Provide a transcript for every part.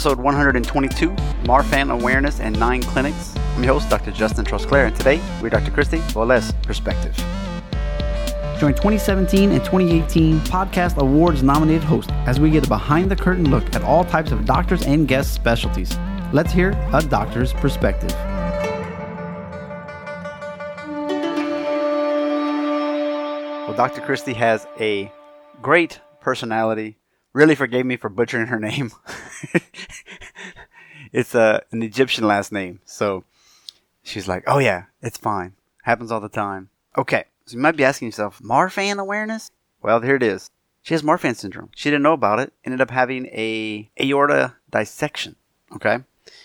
episode 122 Marfan Awareness and Nine Clinics. I'm your host, Dr. Justin Trosclair, and today we're Dr. Kristi Boles Perspective. Join 2017 and 2018 Podcast Awards nominated host as we get a behind the curtain look at all types of doctors and guest specialties. Let's hear a doctor's perspective. Well, Dr. Kristi has a great personality. Really forgave me for butchering her name. it's a, an Egyptian last name. So she's like, oh, yeah, it's fine. Happens all the time. Okay. So you might be asking yourself, Marfan awareness? Well, here it is. She has Marfan syndrome. She didn't know about it. Ended up having a aorta dissection. Okay.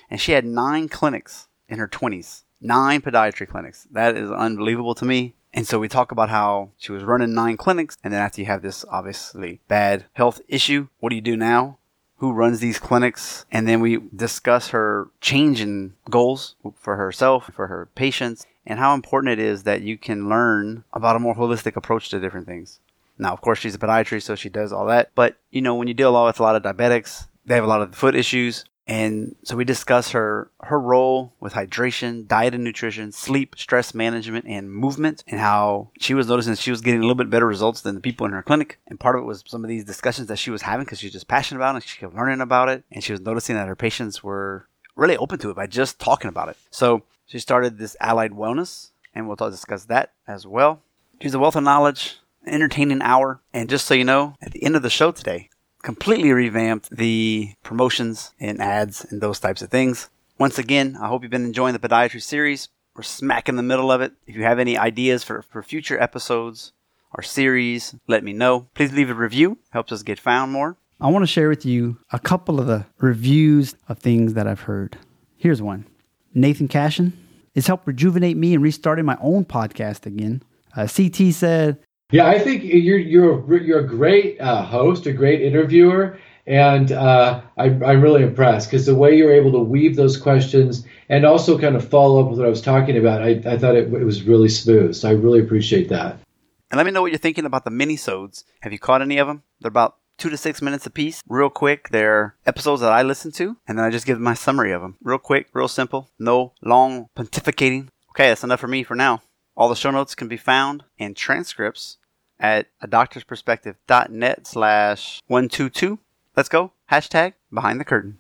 And she had nine clinics in her 20s. Nine podiatry clinics. That is unbelievable to me. And so we talk about how she was running nine clinics, and then after you have this obviously bad health issue, what do you do now? Who runs these clinics? And then we discuss her change in goals for herself, for her patients, and how important it is that you can learn about a more holistic approach to different things. Now, of course, she's a podiatrist, so she does all that. But, you know, when you deal with a lot of diabetics, they have a lot of foot issues. And so we discuss her her role with hydration, diet and nutrition, sleep, stress management, and movement, and how she was noticing she was getting a little bit better results than the people in her clinic. And part of it was some of these discussions that she was having because she was just passionate about it, and she kept learning about it, and she was noticing that her patients were really open to it by just talking about it. So she started this allied wellness, and we'll talk, discuss that as well. She's a wealth of knowledge, entertaining hour, and just so you know, at the end of the show today, completely revamped the promotions and ads and those types of things. Once again, I hope you've been enjoying the podiatry series. We're smack in the middle of it. If you have any ideas for, for future episodes or series, let me know. Please leave a review, helps us get found more. I want to share with you a couple of the reviews of things that I've heard. Here's one Nathan Cashin. It's helped rejuvenate me and restarting my own podcast again. Uh, CT said, yeah, I think you're you're you're a great uh, host, a great interviewer, and uh, I, I'm really impressed because the way you're able to weave those questions and also kind of follow up with what I was talking about, I, I thought it, it was really smooth. So I really appreciate that. And let me know what you're thinking about the mini-sodes. Have you caught any of them? They're about two to six minutes a piece, real quick. They're episodes that I listen to, and then I just give my summary of them, real quick, real simple, no long pontificating. Okay, that's enough for me for now. All the show notes can be found and transcripts at a doctor's perspective.net slash 122. Let's go. Hashtag behind the curtain.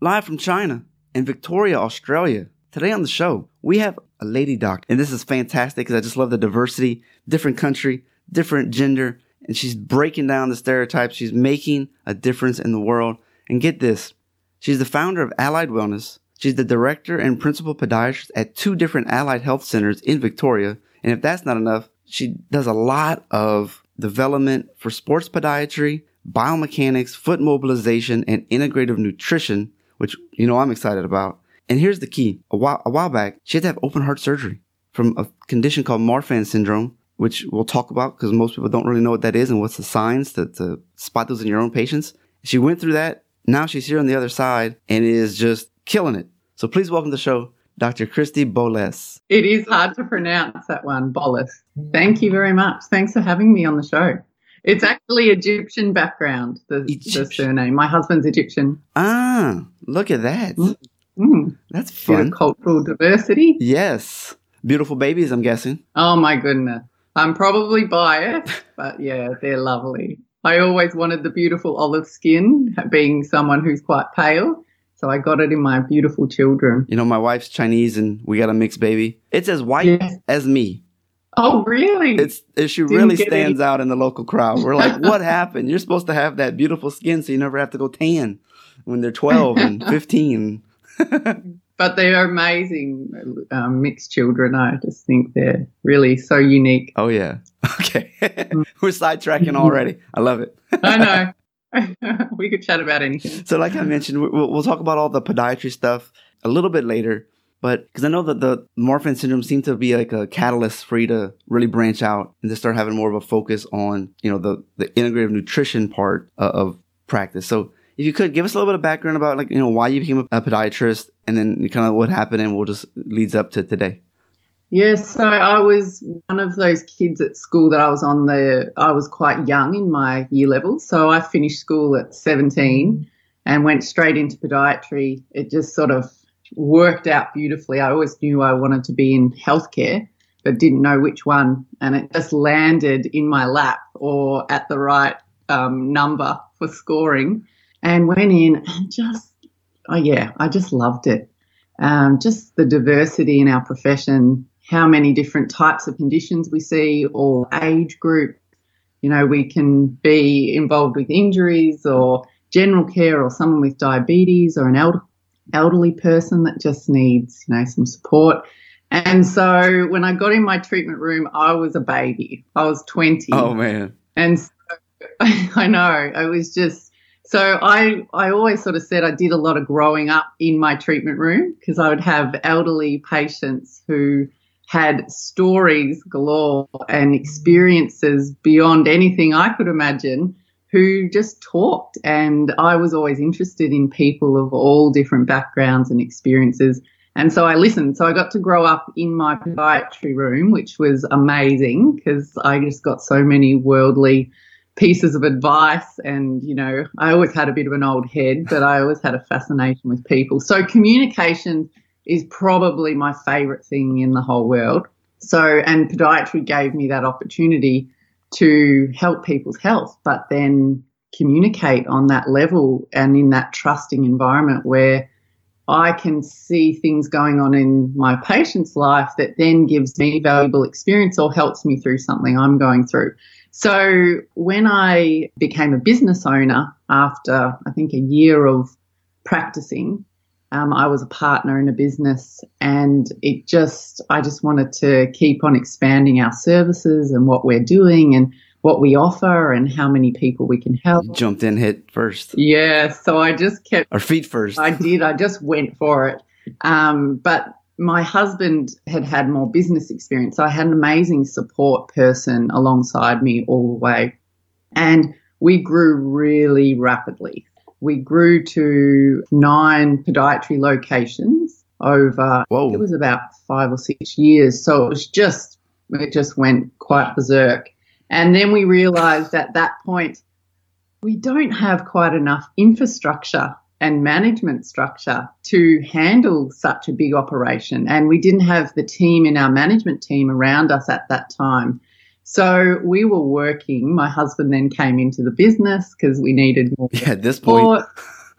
Live from China in Victoria, Australia. Today on the show, we have a lady doctor. And this is fantastic because I just love the diversity, different country, different gender. And she's breaking down the stereotypes. She's making a difference in the world. And get this, she's the founder of Allied Wellness, She's the director and principal podiatrist at two different allied health centers in Victoria. And if that's not enough, she does a lot of development for sports podiatry, biomechanics, foot mobilization, and integrative nutrition, which, you know, I'm excited about. And here's the key. A while, a while back, she had to have open heart surgery from a condition called Marfan syndrome, which we'll talk about because most people don't really know what that is and what's the signs to, to spot those in your own patients. She went through that. Now she's here on the other side and is just killing it. So please welcome to the show, Dr. Kristi Boles. It is hard to pronounce that one, Boles. Thank you very much. Thanks for having me on the show. It's actually Egyptian background, the, Egyptian. the surname. My husband's Egyptian. Ah, look at that. Mm. That's fun. cultural diversity. Yes. Beautiful babies, I'm guessing. Oh, my goodness. I'm probably biased, but yeah, they're lovely. I always wanted the beautiful olive skin, being someone who's quite pale. So I got it in my beautiful children. You know, my wife's Chinese and we got a mixed baby. It's as white yes. as me. Oh, really? It's it, she Didn't really stands any- out in the local crowd. We're like, what happened? You're supposed to have that beautiful skin so you never have to go tan when they're 12 and 15. but they're amazing um, mixed children. I just think they're really so unique. Oh, yeah. Okay. We're sidetracking already. I love it. I know. we could chat about anything. So, like I mentioned, we'll, we'll talk about all the podiatry stuff a little bit later. But because I know that the Marfan syndrome seemed to be like a catalyst for you to really branch out and to start having more of a focus on, you know, the, the integrative nutrition part uh, of practice. So if you could give us a little bit of background about like, you know, why you became a, podiatrist and then kind of what happened and we'll just leads up to today. Yeah, so I was one of those kids at school that I was on the, I was quite young in my year level. So I finished school at 17 and went straight into podiatry. It just sort of worked out beautifully. I always knew I wanted to be in healthcare, but didn't know which one. And it just landed in my lap or at the right um, number for scoring and went in and just, oh yeah, I just loved it. Um, just the diversity in our profession, how many different types of conditions we see, or age group. You know, we can be involved with injuries or general care or someone with diabetes or an elder, elderly person that just needs, you know, some support. And so when I got in my treatment room, I was a baby. I was 20. Oh, man. And so, I know, I was just, so I, I always sort of said I did a lot of growing up in my treatment room because I would have elderly patients who had stories galore and experiences beyond anything I could imagine who just talked. And I was always interested in people of all different backgrounds and experiences. And so I listened. So I got to grow up in my podiatry room, which was amazing because I just got so many worldly pieces of advice. And, you know, I always had a bit of an old head, but I always had a fascination with people. So communication is probably my favorite thing in the whole world. So, and podiatry gave me that opportunity to help people's health, but then communicate on that level and in that trusting environment where I can see things going on in my patient's life that then gives me valuable experience or helps me through something I'm going through. So when I became a business owner after I think a year of practicing, um, I was a partner in a business and it just, I just wanted to keep on expanding our services and what we're doing and what we offer and how many people we can help. Jumped in hit first. Yeah. So I just kept. Our feet first. I did. I just went for it. Um, but my husband had had more business experience. So I had an amazing support person alongside me all the way. And we grew really rapidly we grew to nine podiatry locations over Whoa. it was about five or six years. So it was just it just went quite berserk. And then we realized at that point we don't have quite enough infrastructure and management structure to handle such a big operation. And we didn't have the team in our management team around us at that time. So we were working. My husband then came into the business because we needed more yeah, at this point.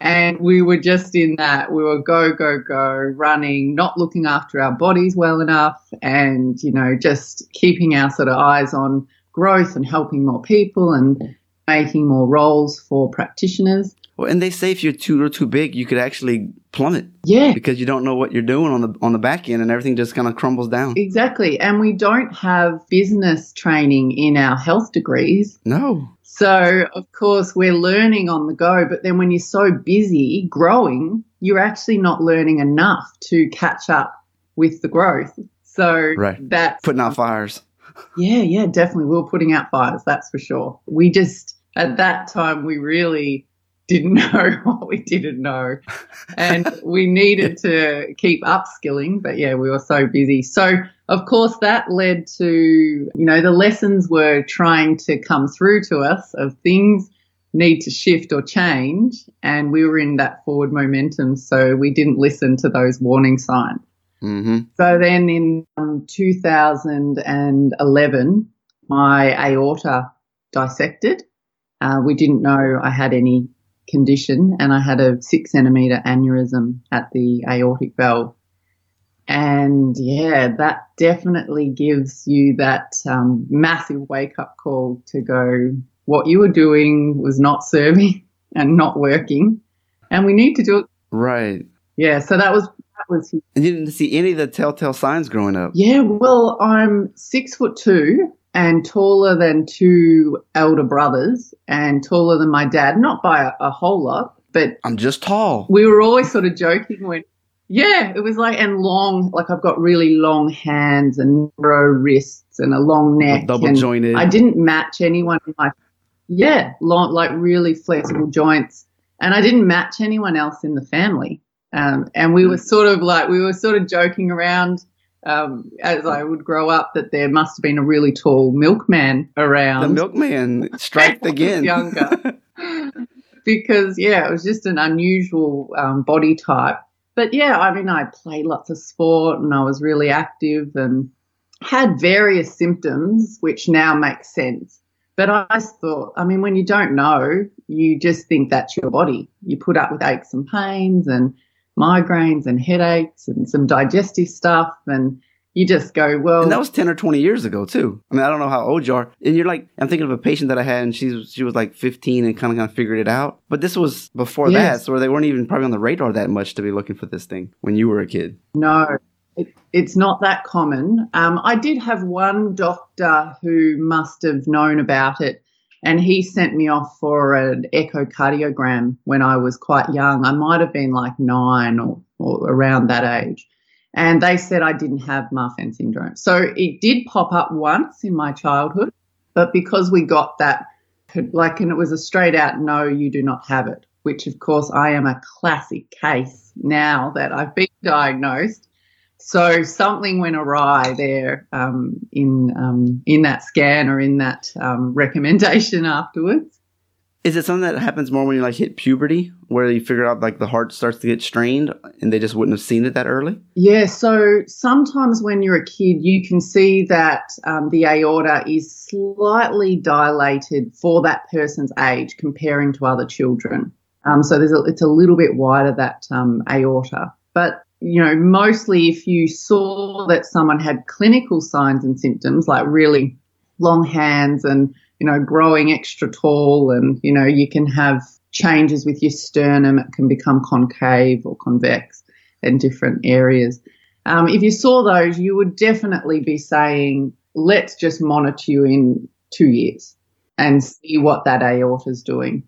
And we were just in that. We were go, go, go, running, not looking after our bodies well enough, and, you know, just keeping our sort of eyes on growth and helping more people and making more roles for practitioners. Well, and they say if you're too or too big, you could actually plummet. Yeah. Because you don't know what you're doing on the on the back end and everything just kind of crumbles down. Exactly. And we don't have business training in our health degrees. No. So, of course, we're learning on the go, but then when you're so busy growing, you're actually not learning enough to catch up with the growth. So, right. that's putting out fires. Yeah, yeah, definitely. We were putting out fires, that's for sure. We just, at that time, we really didn't know what we didn't know. And we needed to keep upskilling, but yeah, we were so busy. So, of course, that led to, you know, the lessons were trying to come through to us of things need to shift or change. And we were in that forward momentum. So we didn't listen to those warning signs. Mm-hmm. So then in um, 2011, my aorta dissected. Uh, we didn't know I had any condition and I had a six centimeter aneurysm at the aortic valve. And yeah, that definitely gives you that um, massive wake up call to go, what you were doing was not serving and not working. And we need to do it. Right. Yeah. So that was, that was. And you didn't see any of the telltale signs growing up. Yeah. Well, I'm six foot two and taller than two elder brothers and taller than my dad, not by a, a, whole lot, but I'm just tall. We were always sort of joking when, yeah, it was like, and long, like I've got really long hands and narrow wrists and a long neck. Double jointed. I didn't match anyone in my, yeah, long, like really flexible joints. And I didn't match anyone else in the family. Um, and we were sort of like, we were sort of joking around um, as I would grow up that there must have been a really tall milkman around. The milkman striked again. younger. because, yeah, it was just an unusual um, body type. But yeah, I mean, I played lots of sport and I was really active and had various symptoms, which now makes sense. But I thought, I mean, when you don't know, you just think that's your body. You put up with aches and pains and migraines and headaches and some digestive stuff and you just go, well. And that was 10 or 20 years ago, too. I mean, I don't know how old you are. And you're like, I'm thinking of a patient that I had and she was, she was like 15 and kind of, kind of figured it out. But this was before yes. that. So they weren't even probably on the radar that much to be looking for this thing when you were a kid. No, it, it's not that common. Um, I did have one doctor who must have known about it and he sent me off for an echocardiogram when I was quite young. I might have been like nine or, or around that age. And they said I didn't have Marfan syndrome. So it did pop up once in my childhood, but because we got that, like, and it was a straight out no, you do not have it, which of course I am a classic case now that I've been diagnosed. So something went awry there um, in um, in that scan or in that um, recommendation afterwards. Is it something that happens more when you like hit puberty, where you figure out like the heart starts to get strained, and they just wouldn't have seen it that early? Yeah. So sometimes when you're a kid, you can see that um, the aorta is slightly dilated for that person's age, comparing to other children. Um, so there's a, it's a little bit wider that um, aorta, but you know, mostly if you saw that someone had clinical signs and symptoms like really long hands and, you know, growing extra tall and, you know, you can have changes with your sternum. It can become concave or convex in different areas. Um, if you saw those, you would definitely be saying, let's just monitor you in two years and see what that aorta is doing.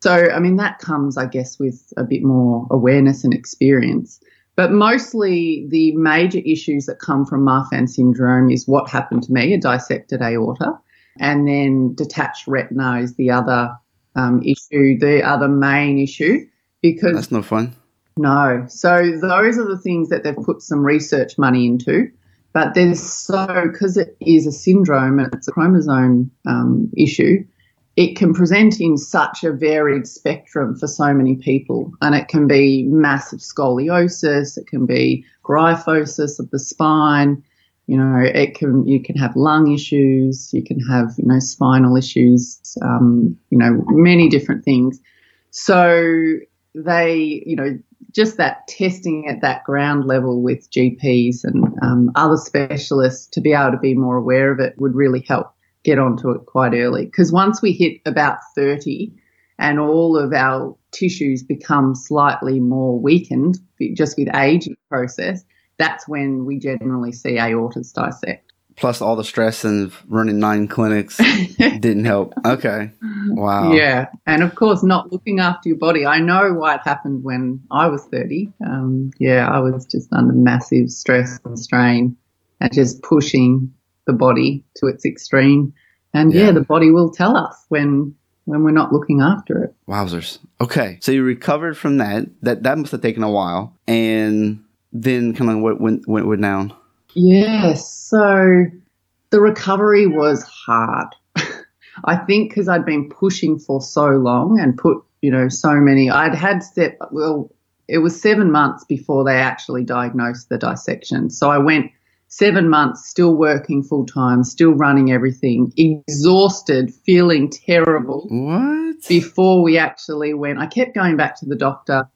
So, I mean, that comes, I guess, with a bit more awareness and experience. But mostly the major issues that come from Marfan syndrome is what happened to me, a dissected aorta, and then detached retina is the other um, issue, the other main issue. Because that's not fun. No. So those are the things that they've put some research money into. But there's so, because it is a syndrome and it's a chromosome um, issue, it can present in such a varied spectrum for so many people. And it can be massive scoliosis, it can be kyphosis of the spine, you know, it can you can have lung issues, you can have you know spinal issues, um, you know, many different things. So they, you know, just that testing at that ground level with GPs and um, other specialists to be able to be more aware of it would really help get onto it quite early. Because once we hit about 30 and all of our tissues become slightly more weakened just with aging process, that's when we generally see aortas dissect. Plus, all the stress and running nine clinics didn't help. Okay. Wow. Yeah. And of course, not looking after your body. I know why it happened when I was 30. Um, yeah, I was just under massive stress and strain and just pushing the body to its extreme. And yeah. yeah, the body will tell us when when we're not looking after it. Wowzers. Okay. So you recovered from that. That that must have taken a while. And then kind of what went went, went down? Yes. So the recovery was hard. I think because I'd been pushing for so long and put, you know, so many. I'd had step. Well, it was seven months before they actually diagnosed the dissection. So I went seven months still working full time, still running everything, exhausted, feeling terrible. What? Before we actually went, I kept going back to the doctor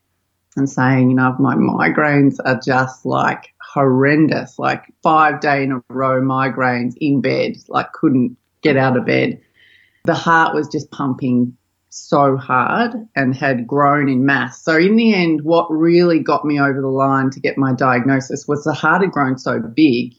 and saying, you know, my migraines are just like horrendous, like five day in a row migraines in bed, like couldn't get out of bed. The heart was just pumping so hard and had grown in mass. So in the end, what really got me over the line to get my diagnosis was the heart had grown so big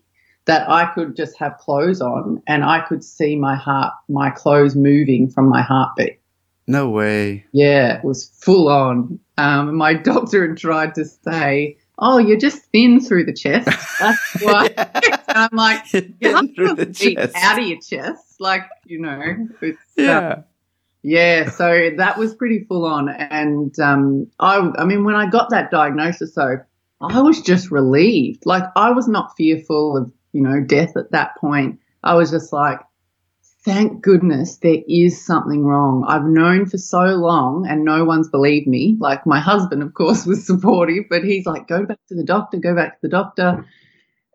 that I could just have clothes on and I could see my heart, my clothes moving from my heartbeat. No way. Yeah, it was full on. Um, my doctor had tried to say, "Oh, you're just thin through the chest." That's why. I'm like, "You have to out of your chest, like you know." yeah. Um, yeah, so that was pretty full on. And um, I, I mean, when I got that diagnosis, though, I was just relieved. Like I was not fearful of, you know, death at that point. I was just like, thank goodness there is something wrong. I've known for so long and no one's believed me. Like my husband, of course, was supportive, but he's like, go back to the doctor, go back to the doctor.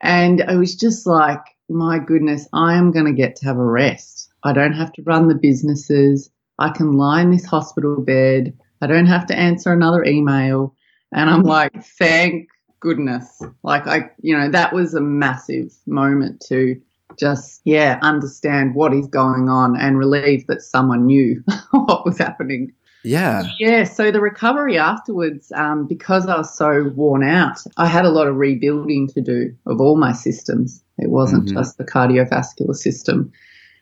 And I was just like, my goodness, I am going to get to have a rest. I don't have to run the businesses. I can lie in this hospital bed. I don't have to answer another email. And I'm like, thank goodness. Like, I, you know, that was a massive moment to just, yeah, understand what is going on and relieved that someone knew what was happening. Yeah. Yeah. So the recovery afterwards, um, because I was so worn out, I had a lot of rebuilding to do of all my systems. It wasn't Mhm. just the cardiovascular system.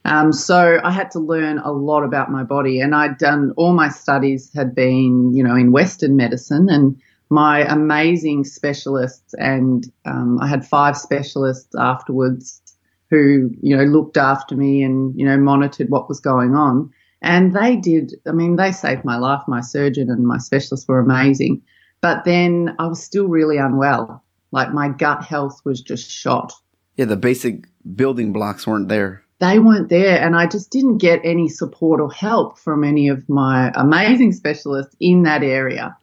Um, so I had to learn a lot about my body, and I'd done all my studies had been, you know, in Western medicine, and my amazing specialists, and um, I had five specialists afterwards who, you know, looked after me and you know monitored what was going on. And they did, I mean, they saved my life. My surgeon and my specialists were amazing. But then I was still really unwell. Like my gut health was just shot. Yeah, the basic building blocks weren't there. They weren't there. And I just didn't get any support or help from any of my amazing specialists in that area.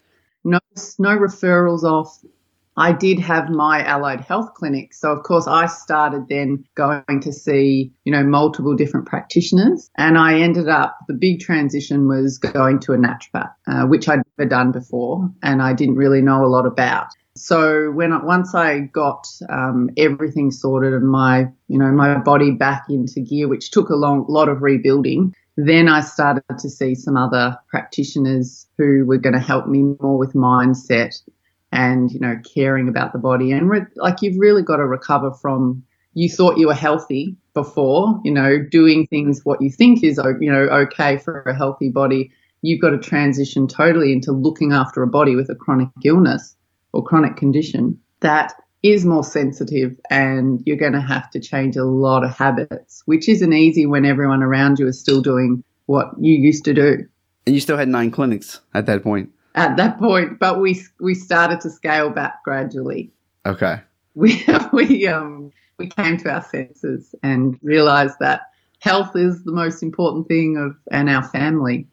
No, no referrals off. I did have my allied health clinic. So, of course, I started then going to see, you know, multiple different practitioners. And I ended up, the big transition was going to a naturopath, uh, which I'd never done before and I didn't really know a lot about. So when once I got um, everything sorted and my you know my body back into gear, which took a long lot of rebuilding, then I started to see some other practitioners who were going to help me more with mindset and you know caring about the body. And re- like you've really got to recover from you thought you were healthy before you know doing things what you think is you know okay for a healthy body. You've got to transition totally into looking after a body with a chronic illness or chronic condition that is more sensitive and you're going to have to change a lot of habits which isn't easy when everyone around you is still doing what you used to do And you still had nine clinics at that point. at that point but we we started to scale back gradually Okay. we we um we came to our senses and realized that health is the most important thing of and our family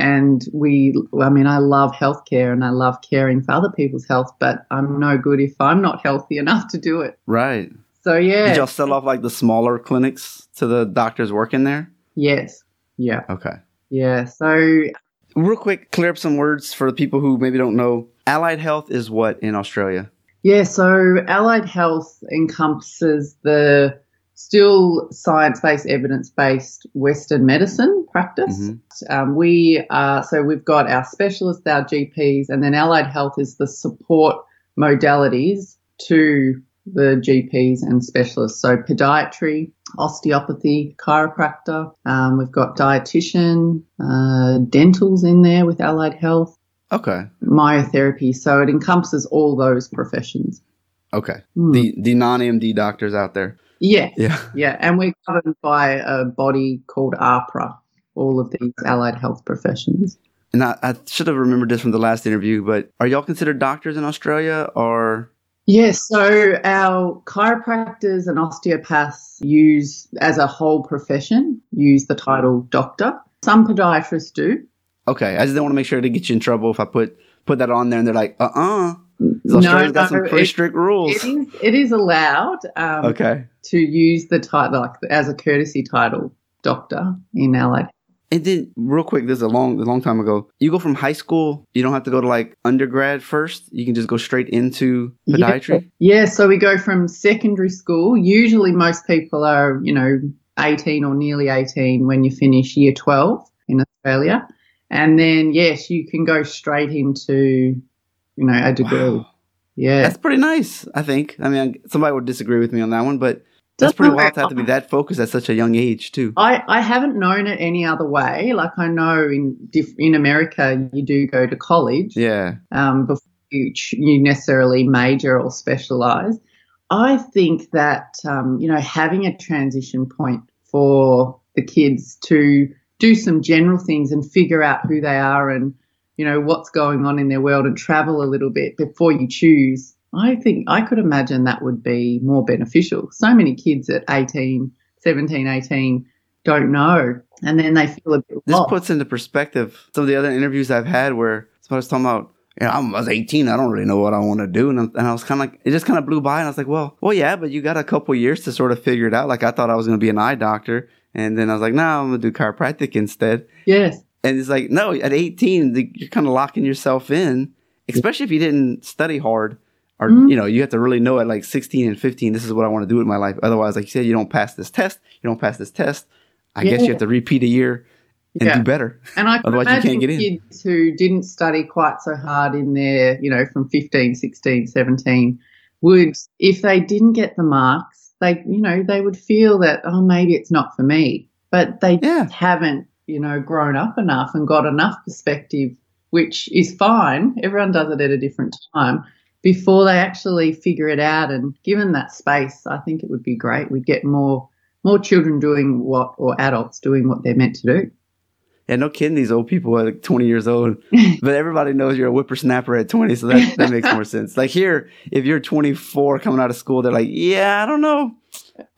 and we i mean i love healthcare and i love caring for other people's health but i'm no good if i'm not healthy enough to do it Right. so yeah Did y'all sell off like the smaller clinics to the doctors working there? yes yeah Okay. yeah so Real quick, clear up some words for the people who maybe don't know. Allied Health is what in Australia? Yeah, so allied health encompasses the still science based, evidence based Western medicine practice. Mhm. Um, we are, so we've got our specialists, our GPs, and then allied health is the support modalities to the GPs and specialists. So podiatry, osteopathy, chiropractor, um, we've got dietitian, uh, dentals in there with allied health Okay. myotherapy. So it encompasses all those professions. Okay. Hmm. The the non MD doctors out there. Yeah, Yeah. yeah. And we're covered by a body called AHPRA, all of these allied health professions. And I, I should have remembered this from the last interview, but are y'all considered doctors in Australia or Yes, so our chiropractors and osteopaths use, as a whole profession, use the title doctor. Some podiatrists do. okay? I just didn't want to make sure to get you in trouble if I put put that on there and they're like, uh uh Australia's got some pretty it- strict rules. It is, it is allowed um, Okay. to use the title, like as a courtesy title, doctor in allied And then, real quick, this is a long, a long time ago. You go from high school. You don't have to go to like undergrad first. You can just go straight into podiatry. Yeah. yeah, so we go from secondary school. Usually, most people are, you know, 18 or nearly 18 when you finish year 12 in Australia. And then, yes, you can go straight into, you know, a degree. Wow. Yeah. That's pretty nice. I think. I mean, somebody would disagree with me on that one, but that's pretty wild to have to be that focused at such a young age too. I, I haven't known it any other way. Like I know in diff- in America you do go to college Yeah. um, before you, ch- you necessarily major or specialize. I think that um, you know having a transition point for the kids to do some general things and figure out who they are and you know what's going on in their world and travel a little bit before you choose I think I could imagine that would be more beneficial. So many kids at 18, 17, 18 don't know. And then they feel a bit This lost. puts into perspective some of the other interviews I've had where somebody's talking about, you know, I was 18. I don't really know what I want to do. And, and I was kind of like, it just kind of blew by. And I was like, well, well, yeah, but you got a couple years to sort of figure it out. Like I thought I was going to be an eye doctor. And then I was like, no, I'm going to do chiropractic instead. yes. And it's like, no, at 18, the, you're kind of locking yourself in, especially if you didn't study hard or, Mhm. you know, you have to really know at like 16 and 15, this is what I want to do with my life. Otherwise, like you said, you don't pass this test, you don't pass this test. I guess you have to repeat a year and Yeah. do better. And I Otherwise you can't get in. kids who didn't study quite so hard in their, you know, from 15, 16, 17 would, if they didn't get the marks, they, you know, they would feel that, oh, maybe it's not for me. But they Yeah. haven't, you know, grown up enough and got enough perspective, which is fine. Everyone does it at a different time before they actually figure it out. And given that space, I think it would be great. We'd get more, more children doing what, or adults doing what they're meant to do. Yeah, no kidding. These old people are like 20 years old, but everybody knows you're a whippersnapper at 20, so that, that makes more sense. Like here, if you're 24 coming out of school, they're like, yeah, I don't know.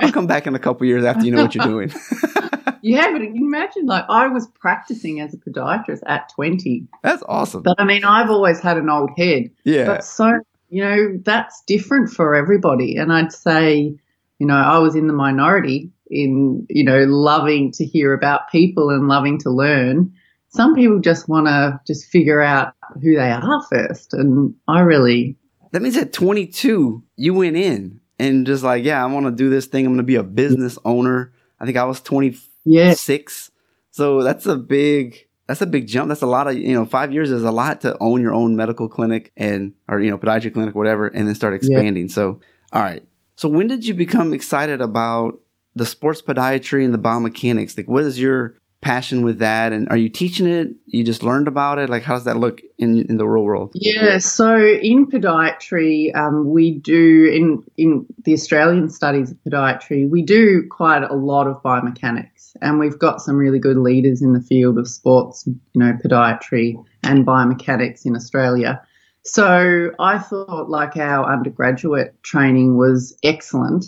I'll come back in a couple years after you know what you're doing. Yeah, but imagine, like, I was practicing as a podiatrist at 20. That's awesome. But I mean, I've always had an old head. Yeah. But so, you know, that's different for everybody. And I'd say, you know, I was in the minority in, you know, loving to hear about people and loving to learn. Some people just want to just figure out who they are first. And I really, That means at 22, you went in and just like, yeah, I want to do this thing. I'm going to be a business owner. I think I was 26. Yeah, six So that's a big, that's a big jump. That's a lot of, you know, five years is a lot to own your own medical clinic and, or, you know, podiatry clinic, whatever, and then start Yeah. expanding. So, all right. So when did you become excited about the sports podiatry and the biomechanics? Like, what is your passion with that? And are you teaching it? You just learned about it? Like, how does that look in, in the real world? Yeah, so in podiatry, um, we do in in the Australian studies of podiatry, we do quite a lot of biomechanics, and we've got some really good leaders in the field of sports, you know, podiatry and biomechanics in Australia. So I thought like our undergraduate training was excellent.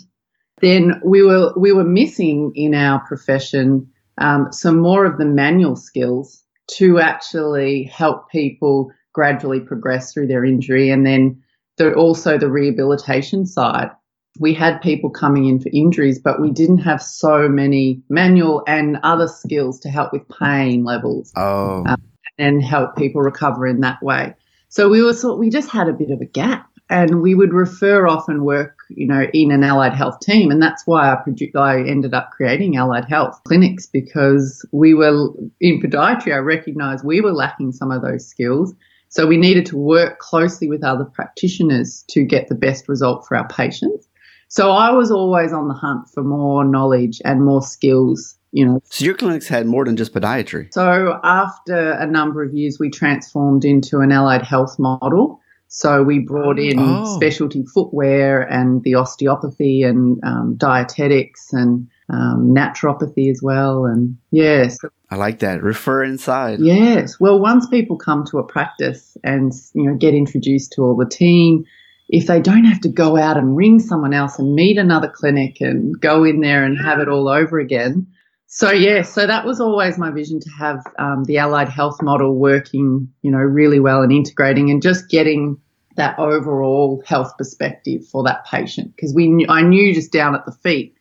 Then we were we were missing in our profession um, some more of the manual skills to actually help people gradually progress through their injury and then the, also the rehabilitation side. We had people coming in for injuries, but we didn't have so many manual and other skills to help with pain levels Oh, um, and help people recover in that way. So we were sort we just had a bit of a gap and we would refer off and work, you know, in an allied health team. And that's why I, produ- I ended up creating allied health clinics because we were in podiatry. I recognized we were lacking some of those skills. So we needed to work closely with other practitioners to get the best result for our patients. So I was always on the hunt for more knowledge and more skills, you know, so your clinics had more than just podiatry. so after a number of years, we transformed into an allied health model. So we brought in Oh. specialty footwear and the osteopathy and um, dietetics and um, naturopathy as well. And yes, I like that. Refer inside. yes. Well, once people come to a practice and you know get introduced to all the team, if they don't have to go out and ring someone else and meet another clinic and go in there and have it all over again. So yeah, so that was always my vision to have um, the allied health model working, you know, really well and integrating and just getting that overall health perspective for that patient because we knew, I knew just down at the feet,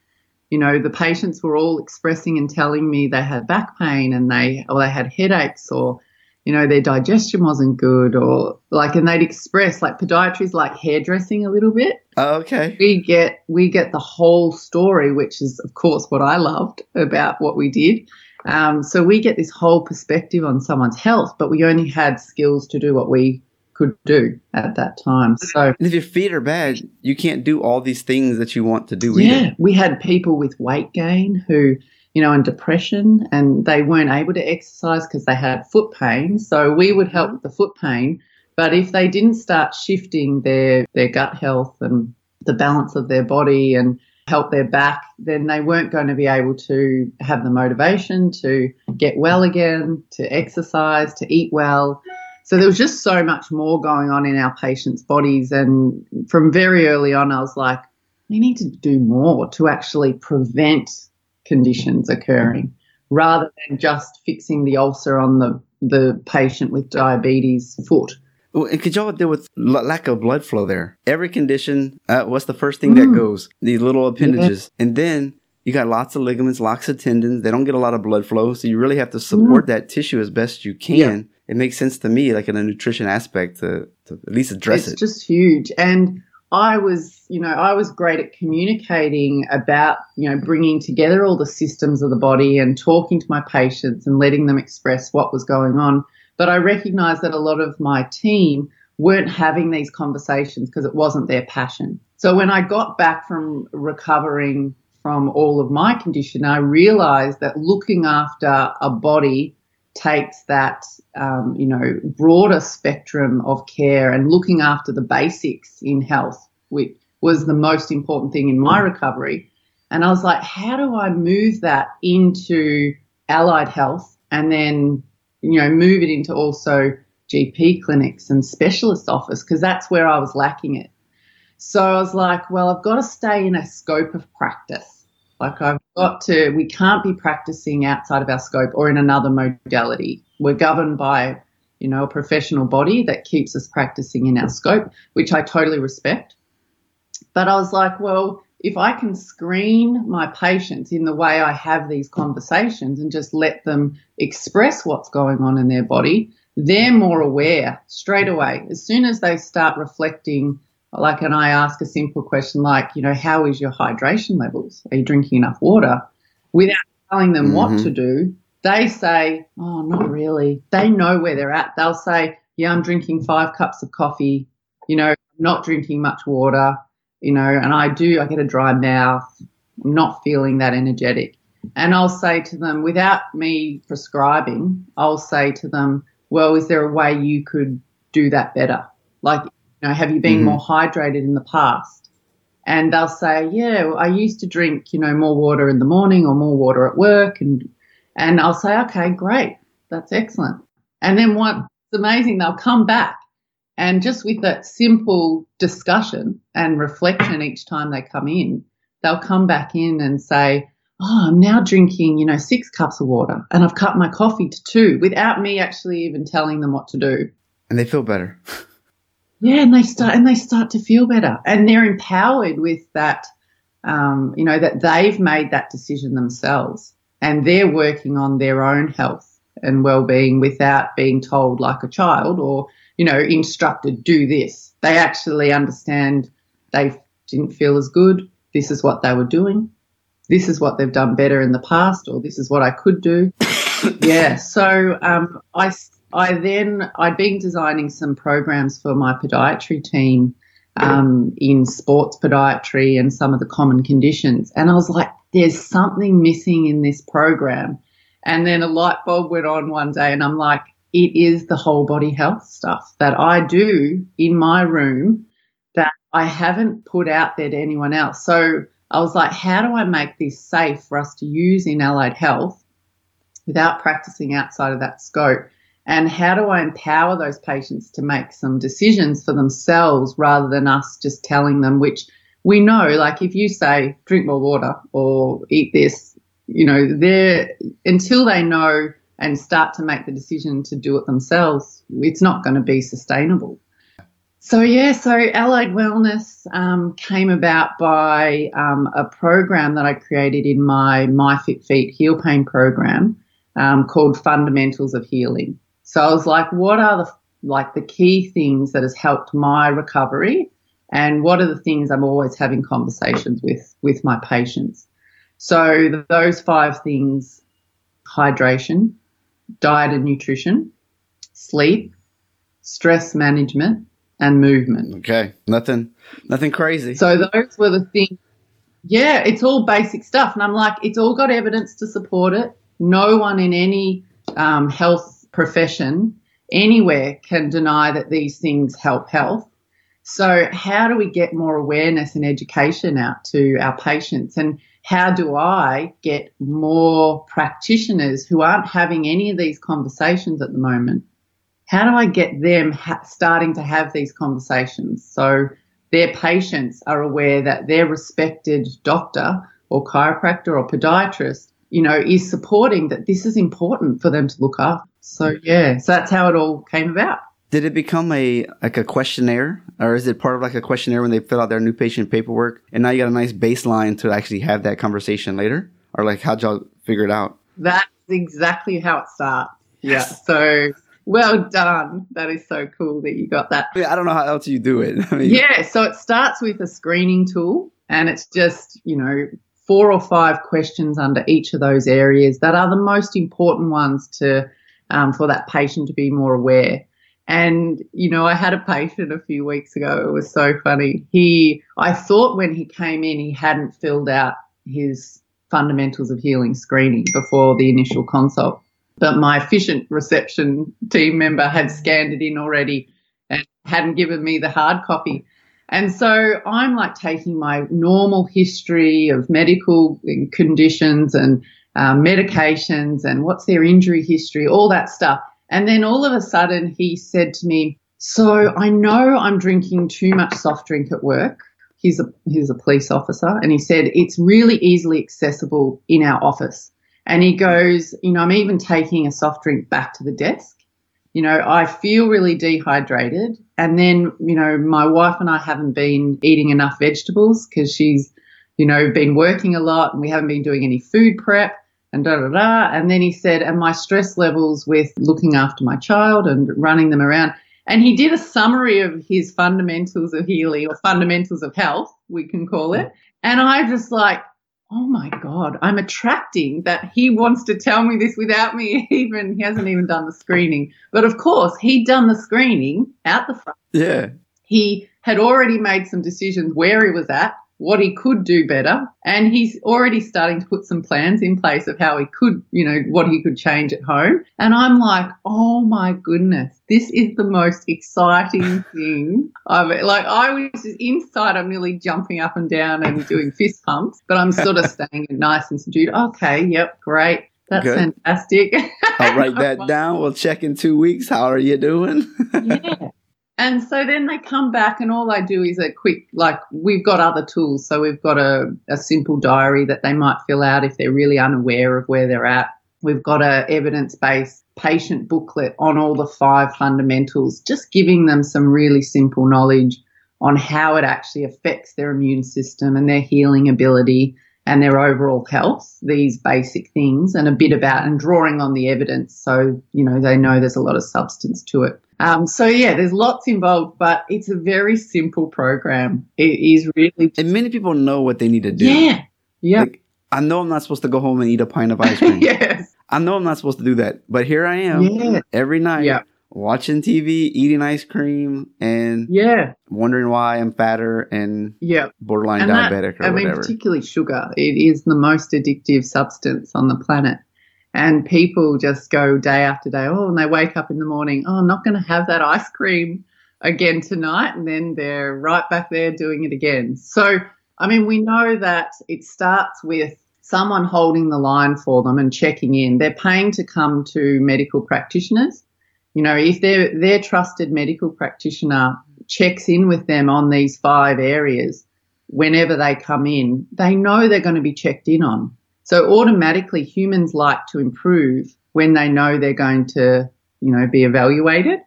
you know, the patients were all expressing and telling me they had back pain and they or they had headaches or you know their digestion wasn't good or like and they'd express like podiatry's like hairdressing a little bit Oh, okay. we get we get the whole story, which is of course what I loved about what we did. Um, so we get this whole perspective on someone's health, but we only had skills to do what we could do at that time. So And if your feet are bad, you can't do all these things that you want to do yeah, either. we had people with weight gain who you know, and depression, and they weren't able to exercise because they had foot pain. So we would help with the foot pain. But if they didn't start shifting their, their gut health and the balance of their body and help their back, then they weren't going to be able to have the motivation to get well again, to exercise, to eat well. So there was just so much more going on in our patients' bodies. And from very early on, I was like, we need to do more to actually prevent conditions occurring rather than just fixing the ulcer on the, the patient with diabetes foot. Well, and could y'all deal with l- lack of blood flow there? Every condition, uh, what's the first thing mm. that goes? These little appendages. Yeah. And then you got lots of ligaments, lots of tendons. They don't get a lot of blood flow. So you really have to support mm. that tissue as best you can. Yeah. It makes sense to me, like in a nutrition aspect, to, to at least address it's it. It's just huge. And I was, you know, I was great at communicating about, you know, bringing together all the systems of the body and talking to my patients and letting them express what was going on. But I recognized that a lot of my team weren't having these conversations because it wasn't their passion. So when I got back from recovering from all of my condition, I realized that looking after a body takes that, um, you know, broader spectrum of care and looking after the basics in health, which was the most important thing in my recovery. And I was like, how do I move that into allied health and then, you know, move it into also GP clinics and specialist office? Because that's where I was lacking it. So I was like, well, I've got to stay in a scope of practice. Like I've got to, we can't be practicing outside of our scope or in another modality. We're governed by, you know, a professional body that keeps us practicing in our scope, which I totally respect. But I was like, well, if I can screen my patients in the way I have these conversations and just let them express what's going on in their body, they're more aware straight away. As soon as they start reflecting like, and I ask a simple question like, you know, how is your hydration levels? Are you drinking enough water? Without telling them mm-hmm. what to do, they say, oh, not really. They know where they're at. They'll say, yeah, I'm drinking five cups of coffee, you know, not drinking much water, you know, and I do, I get a dry mouth. I'm not feeling that energetic. And I'll say to them, without me prescribing, I'll say to them, well, is there a way you could do that better? Like, know, have you been mm-hmm. more hydrated in the past? And they'll say, yeah, I used to drink, you know, more water in the morning or more water at work. And, and I'll say, okay, great. That's excellent. And then what's amazing, they'll come back and just with that simple discussion and reflection each time they come in, they'll come back in and say, Oh, I'm now drinking, you know, six cups of water and I've cut my coffee to two without me actually even telling them what to do. And they feel better. Yeah, and they start and they start to feel better, and they're empowered with that. Um, you know that they've made that decision themselves, and they're working on their own health and well-being without being told like a child or you know instructed do this. They actually understand they didn't feel as good. This is what they were doing. This is what they've done better in the past, or this is what I could do. yeah. So um, I I then I'd been designing some programs for my podiatry team um, in sports podiatry and some of the common conditions, and I was like, "There's something missing in this program." And then a light bulb went on one day, and I'm like, "It is the whole body health stuff that I do in my room that I haven't put out there to anyone else." So I was like, "How do I make this safe for us to use in allied health?" Without practicing outside of that scope and how do I empower those patients to make some decisions for themselves rather than us just telling them, which we know, like if you say drink more water or eat this, you know, they're until they know and start to make the decision to do it themselves, it's not going to be sustainable. So yeah, so Allied Wellness um, came about by um, a program that I created in my My Fit Feet Heal Pain program um, called Fundamentals of Healing. So I was like, what are the like the key things that has helped my recovery and what are the things I'm always having conversations with with my patients. So those five things hydration, diet and nutrition, sleep, stress management and movement. Okay. Nothing nothing crazy. So those were the things yeah, it's all basic stuff. And I'm like, it's all got evidence to support it. No one in any um, health profession anywhere can deny that these things help health. So how do we get more awareness and education out to our patients and how do I get more practitioners who aren't having any of these conversations at the moment? how do I get them ha- starting to have these conversations? So their patients are aware that their respected doctor or chiropractor or podiatrist, you know, is supporting that this is important for them to look up. So yeah, so that's how it all came about. Did it become a like a questionnaire, or is it part of like a questionnaire when they fill out their new patient paperwork, and now you got a nice baseline to actually have that conversation later, or like how'd y'all figure it out? That's exactly how it starts. Yeah. So well done. That is so cool that you got that. I don't know how else you do it. I mean, yeah. So it starts with a screening tool, and it's just you know four or five questions under each of those areas that are the most important ones to um, for that patient to be more aware. And, you know, I had a patient a few weeks ago. It was so funny. He, I thought when he came in, he hadn't filled out his fundamentals of healing screening before the initial consult. But my efficient reception team member had scanned it in already and hadn't given me the hard copy. And so I'm like taking my normal history of medical conditions and um, medications and what's their injury history, all that stuff. And then all of a sudden he said to me, So I know I'm drinking too much soft drink at work. He's a, he's a police officer. And he said, It's really easily accessible in our office. And he goes, You know, I'm even taking a soft drink back to the desk. You know, I feel really dehydrated. And then, you know, my wife and I haven't been eating enough vegetables because she's, you know, been working a lot and we haven't been doing any food prep and da da da. And then he said, and my stress levels with looking after my child and running them around. And he did a summary of his fundamentals of healing or fundamentals of health, we can call it. And I just like, oh my God, I'm attracting that he wants to tell me this without me even, he hasn't even done the screening. But of course, he'd done the screening out the front. Yeah. He had already made some decisions where he was at what he could do better. And he's already starting to put some plans in place of how he could, you know, what he could change at home. And I'm like, oh my goodness, this is the most exciting thing. I've, like, I was just inside, I'm nearly jumping up and down and doing fist pumps, but I'm sort of staying nice and subdued. Okay, yep, great. That's Good. fantastic. I'll write that down. We'll check in two weeks. How are you doing? yeah. And so then they come back, and all I do is a quick, like, we've got other tools. So we've got a, a simple diary that they might fill out if they're really unaware of where they're at. We've got a evidence based patient booklet on all the five fundamentals, just giving them some really simple knowledge on how it actually affects their immune system and their healing ability and their overall health, these basic things, and a bit about and drawing on the evidence so, you know, they know there's a lot of substance to it. Um, so yeah, there's lots involved, but it's a very simple program. It is really, and many people know what they need to do. Yeah, yeah. Like, I know I'm not supposed to go home and eat a pint of ice cream. yes. I know I'm not supposed to do that, but here I am yeah. every night. Yeah. Watching TV, eating ice cream, and yeah, wondering why I'm fatter and yeah, borderline and diabetic that, or I whatever. mean, particularly sugar. It is the most addictive substance on the planet. And people just go day after day, oh, and they wake up in the morning, oh, I'm not going to have that ice cream again tonight. And then they're right back there doing it again. So, I mean, we know that it starts with someone holding the line for them and checking in. They're paying to come to medical practitioners. You know, if their their trusted medical practitioner checks in with them on these five areas whenever they come in, they know they're going to be checked in on. So automatically humans like to improve when they know they're going to, you know, be evaluated.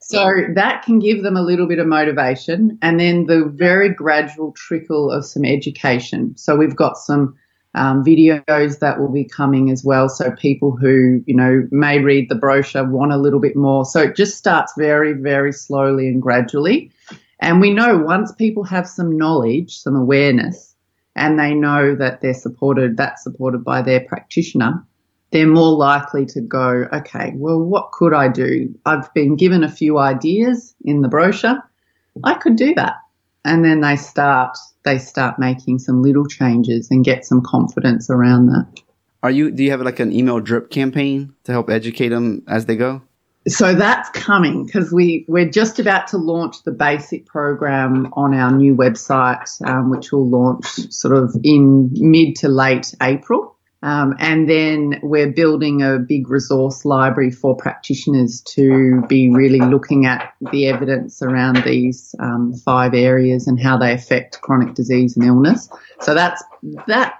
So that can give them a little bit of motivation and then the very gradual trickle of some education. So we've got some um, videos that will be coming as well. So people who, you know, may read the brochure want a little bit more. So it just starts very, very slowly and gradually. And we know once people have some knowledge, some awareness, and they know that they're supported, that's supported by their practitioner, they're more likely to go, okay, well, what could I do? I've been given a few ideas in the brochure. I could do that. And then they start, they start making some little changes and get some confidence around that. Are you, do you have like an email drip campaign to help educate them as they go? So that's coming because we we're just about to launch the basic program on our new website, um, which will launch sort of in mid to late April. Um, and then we're building a big resource library for practitioners to be really looking at the evidence around these um, five areas and how they affect chronic disease and illness. So that's that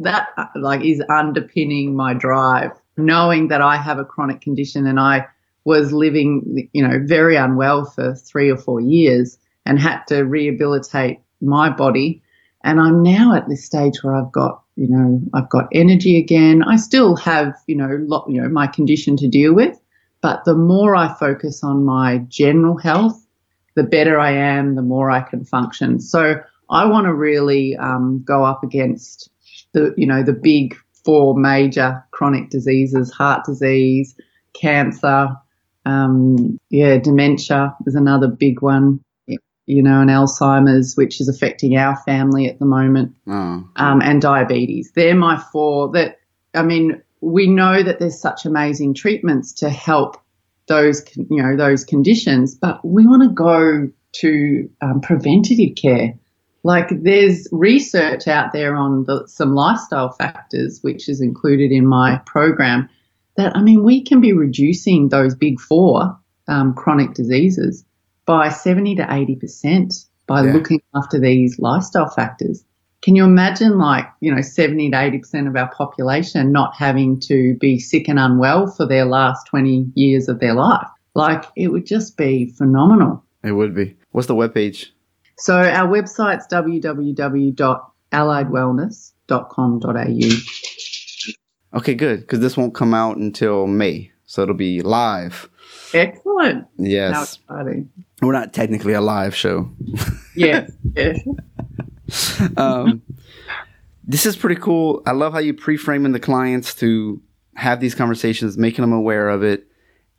that like is underpinning my drive, knowing that I have a chronic condition and I was living, you know, very unwell for three or four years and had to rehabilitate my body. And I'm now at this stage where I've got you know, I've got energy again. I still have, you know, lot, you know, my condition to deal with, but the more I focus on my general health, the better I am, the more I can function. So I want to really um, go up against the, you know, the big four major chronic diseases: heart disease, cancer, um, yeah, dementia is another big one you know, and Alzheimer's, which is affecting our family at the moment, oh. um, and diabetes. They're my four that, I mean, we know that there's such amazing treatments to help those, you know, those conditions, but we want to go to um, preventative care. Like there's research out there on the, some lifestyle factors, which is included in my program, that I mean, we can be reducing those big four um, chronic diseases by 70 to 80% by yeah. looking after these lifestyle factors. Can you imagine like, you know, 70 to 80% of our population not having to be sick and unwell for their last 20 years of their life? Like it would just be phenomenal. It would be. What's the webpage? So our website's www.alliedwellness.com.au. Okay, good. Because this won't come out until May. So it'll be live. Excellent. Yes. We're not technically a live show. yeah. yeah. um, this is pretty cool. I love how you pre-framing the clients to have these conversations, making them aware of it.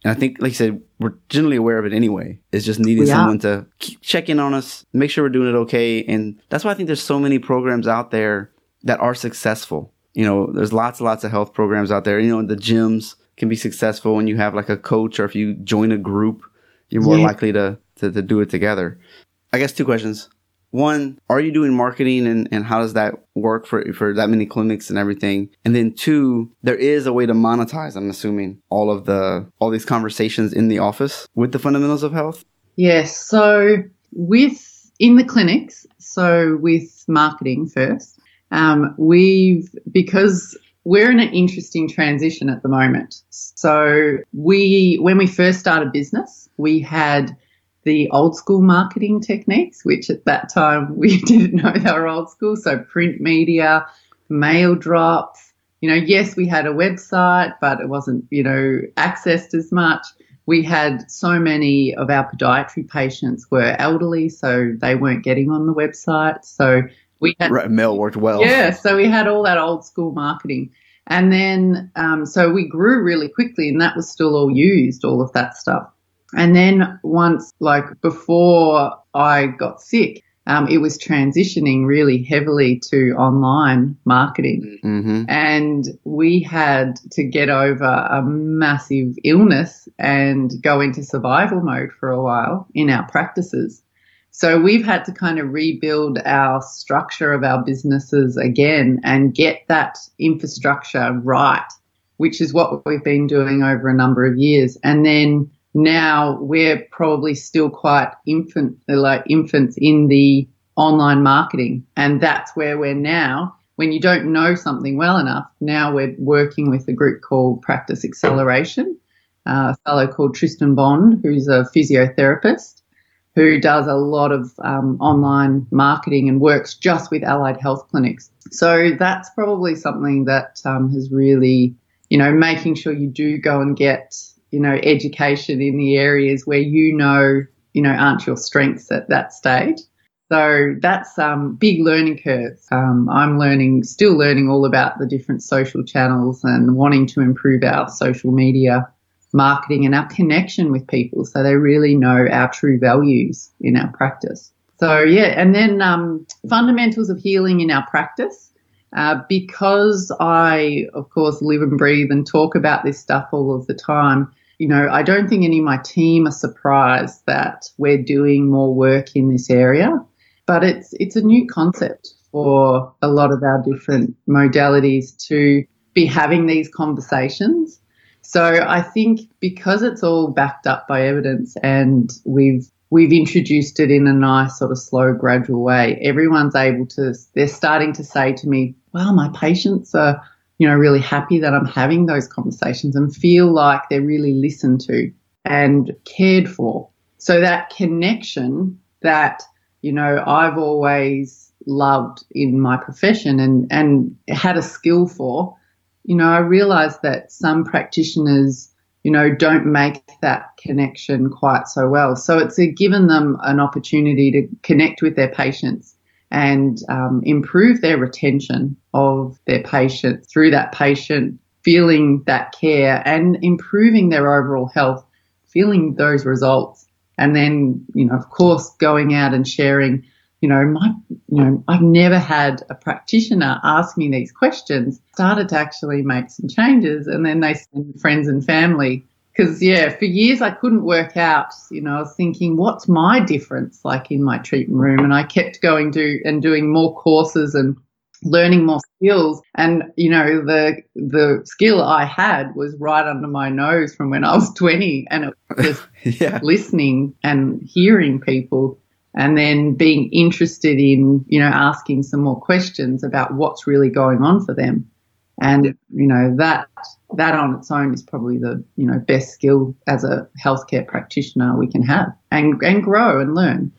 And I think, like you said, we're generally aware of it anyway. It's just needing someone to check in on us, make sure we're doing it okay. And that's why I think there's so many programs out there that are successful. You know, there's lots and lots of health programs out there. You know, the gyms can be successful when you have like a coach or if you join a group, you're more yeah. likely to, to, to do it together. I guess two questions. One, are you doing marketing and, and how does that work for, for that many clinics and everything? And then two, there is a way to monetize, I'm assuming, all of the, all these conversations in the office with the fundamentals of health? Yes. So with, in the clinics, so with marketing first, um, we've, because we're in an interesting transition at the moment. So we, when we first started business, we had the old school marketing techniques, which at that time we didn't know they were old school. So print media, mail drops. You know, yes, we had a website, but it wasn't, you know, accessed as much. We had so many of our podiatry patients were elderly, so they weren't getting on the website. So we had right, mail worked well. Yeah, so we had all that old school marketing. And then, um, so we grew really quickly, and that was still all used, all of that stuff. And then once, like before I got sick, um, it was transitioning really heavily to online marketing. Mm-hmm. And we had to get over a massive illness and go into survival mode for a while in our practices. So we've had to kind of rebuild our structure of our businesses again and get that infrastructure right, which is what we've been doing over a number of years. And then now we're probably still quite infant, like infants in the online marketing. And that's where we're now. When you don't know something well enough, now we're working with a group called Practice Acceleration, a fellow called Tristan Bond, who's a physiotherapist who does a lot of um, online marketing and works just with allied health clinics. So that's probably something that um, has really, you know, making sure you do go and get, you know, education in the areas where you know, you know, aren't your strengths at that stage. So that's um, big learning curve. Um, I'm learning, still learning all about the different social channels and wanting to improve our social media marketing and our connection with people so they really know our true values in our practice. So, yeah, and then um, fundamentals of healing in our practice. Uh, because I, of course, live and breathe and talk about this stuff all of the time, you know, I don't think any of my team are surprised that we're doing more work in this area. But it's it's a new concept for a lot of our different modalities to be having these conversations. So I think because it's all backed up by evidence and we've we've introduced it in a nice sort of slow gradual way, everyone's able to they're starting to say to me, "Well, my patients are, you know, really happy that I'm having those conversations and feel like they're really listened to and cared for." So that connection that, you know, I've always loved in my profession and and had a skill for you know, I realize that some practitioners, you know, don't make that connection quite so well. So it's given them an opportunity to connect with their patients and um, improve their retention of their patient through that patient feeling that care and improving their overall health, feeling those results. And then, you know, of course, going out and sharing you know, my, you know, I've never had a practitioner ask me these questions. Started to actually make some changes, and then they send friends and family. Because yeah, for years I couldn't work out. You know, I was thinking, what's my difference like in my treatment room? And I kept going to and doing more courses and learning more skills and you know the the skill i had was right under my nose from when i was 20 and it was just yeah. listening and hearing people and then being interested in, you know, asking some more questions about what's really going on for them. And, you know, that, that on its own is probably the, you know, best skill as a healthcare practitioner we can have and, and grow and learn.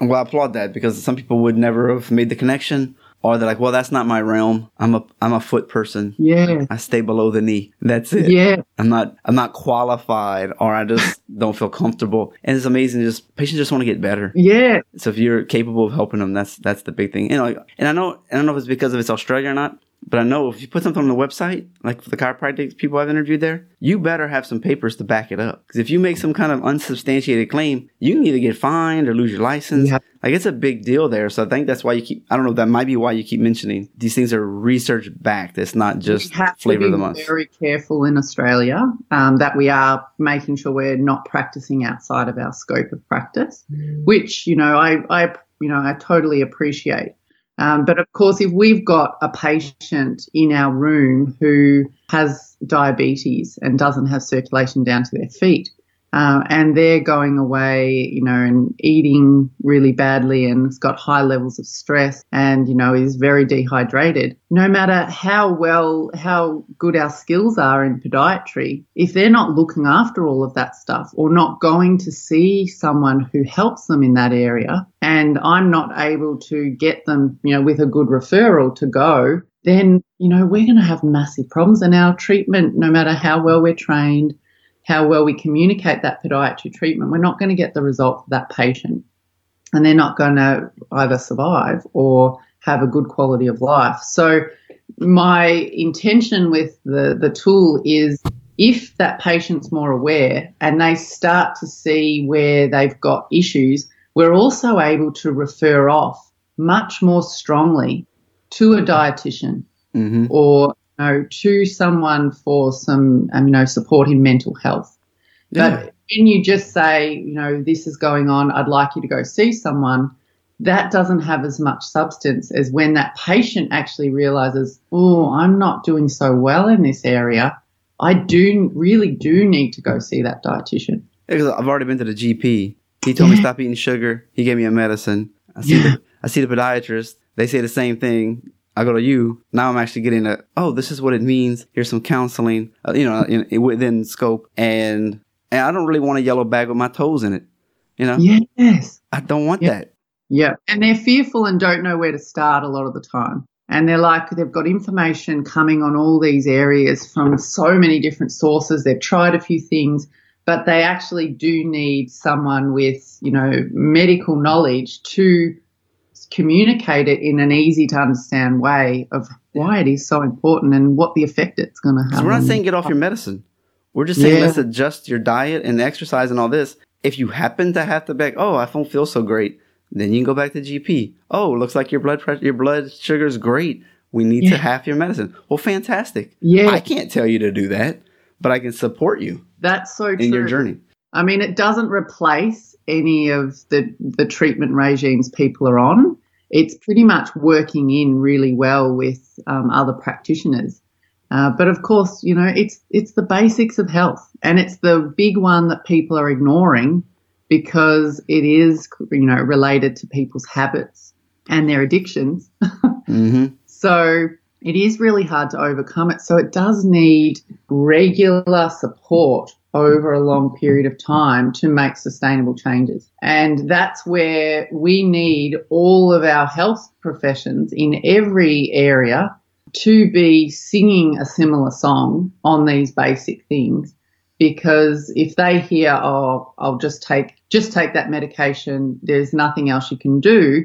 Well, I applaud that because some people would never have made the connection or they're like, well, that's not my realm. I'm a I'm a foot person. Yeah. I stay below the knee. That's it. Yeah. I'm not I'm not qualified or I just don't feel comfortable. And it's amazing. Just patients just want to get better. Yeah. So if you're capable of helping them, that's that's the big thing. You know, and I know I don't know if it's because of it's Australia or not, but I know if you put something on the website, like for the chiropractic people I've interviewed there, you better have some papers to back it up. Because if you make some kind of unsubstantiated claim, you can either get fined or lose your license. Yeah. Like it's a big deal there. So I think that's why you keep. I don't know. That might be why you keep mentioning these things are research backed. It's not just flavor of the month. Very careful in Australia um, that we are making sure we're not practicing outside of our scope of practice, mm. which you know I I you know I totally appreciate. Um, but of course, if we've got a patient in our room who has diabetes and doesn't have circulation down to their feet, uh, and they're going away, you know, and eating really badly and has got high levels of stress and, you know, is very dehydrated. No matter how well, how good our skills are in podiatry, if they're not looking after all of that stuff or not going to see someone who helps them in that area, and I'm not able to get them, you know, with a good referral to go, then, you know, we're going to have massive problems. And our treatment, no matter how well we're trained, how well we communicate that podiatry treatment, we're not going to get the result for that patient. And they're not going to either survive or have a good quality of life. So my intention with the, the tool is if that patient's more aware and they start to see where they've got issues, we're also able to refer off much more strongly to a dietitian mm-hmm. or know, to someone for some, um, you know, support in mental health. Yeah. But when you just say, you know, this is going on, I'd like you to go see someone, that doesn't have as much substance as when that patient actually realizes, oh, I'm not doing so well in this area. I do really do need to go see that dietitian. Because I've already been to the GP. He told yeah. me stop eating sugar. He gave me a medicine. I see yeah. the I see the podiatrist. They say the same thing. I go to you. Now I'm actually getting a, oh, this is what it means. Here's some counseling, uh, you know, in, in, within scope. And, and I don't really want a yellow bag with my toes in it. You know? Yes. I don't want yeah. that. Yeah. And they're fearful and don't know where to start a lot of the time. And they're like, they've got information coming on all these areas from so many different sources. They've tried a few things, but they actually do need someone with, you know, medical knowledge to communicate it in an easy to understand way of why it is so important and what the effect it's going to have. So we're not saying get off your medicine. We're just saying yeah. let's adjust your diet and exercise and all this. If you happen to have to back, oh, I don't feel so great, then you can go back to GP. Oh, looks like your blood pressure, your blood sugar is great. We need yeah. to half your medicine. Well, fantastic. Yeah, I can't tell you to do that, but I can support you. That's so in true. your journey. I mean, it doesn't replace any of the the treatment regimes people are on it's pretty much working in really well with um, other practitioners. Uh, but of course, you know, it's it's the basics of health, and it's the big one that people are ignoring because it is, you know, related to people's habits and their addictions. Mm-hmm. So it is really hard to overcome it. So it does need regular support over a long period of time to make sustainable changes. And that's where we need all of our health professions in every area to be singing a similar song on these basic things. Because if they hear, oh, I'll just take, just take that medication, there's nothing else you can do,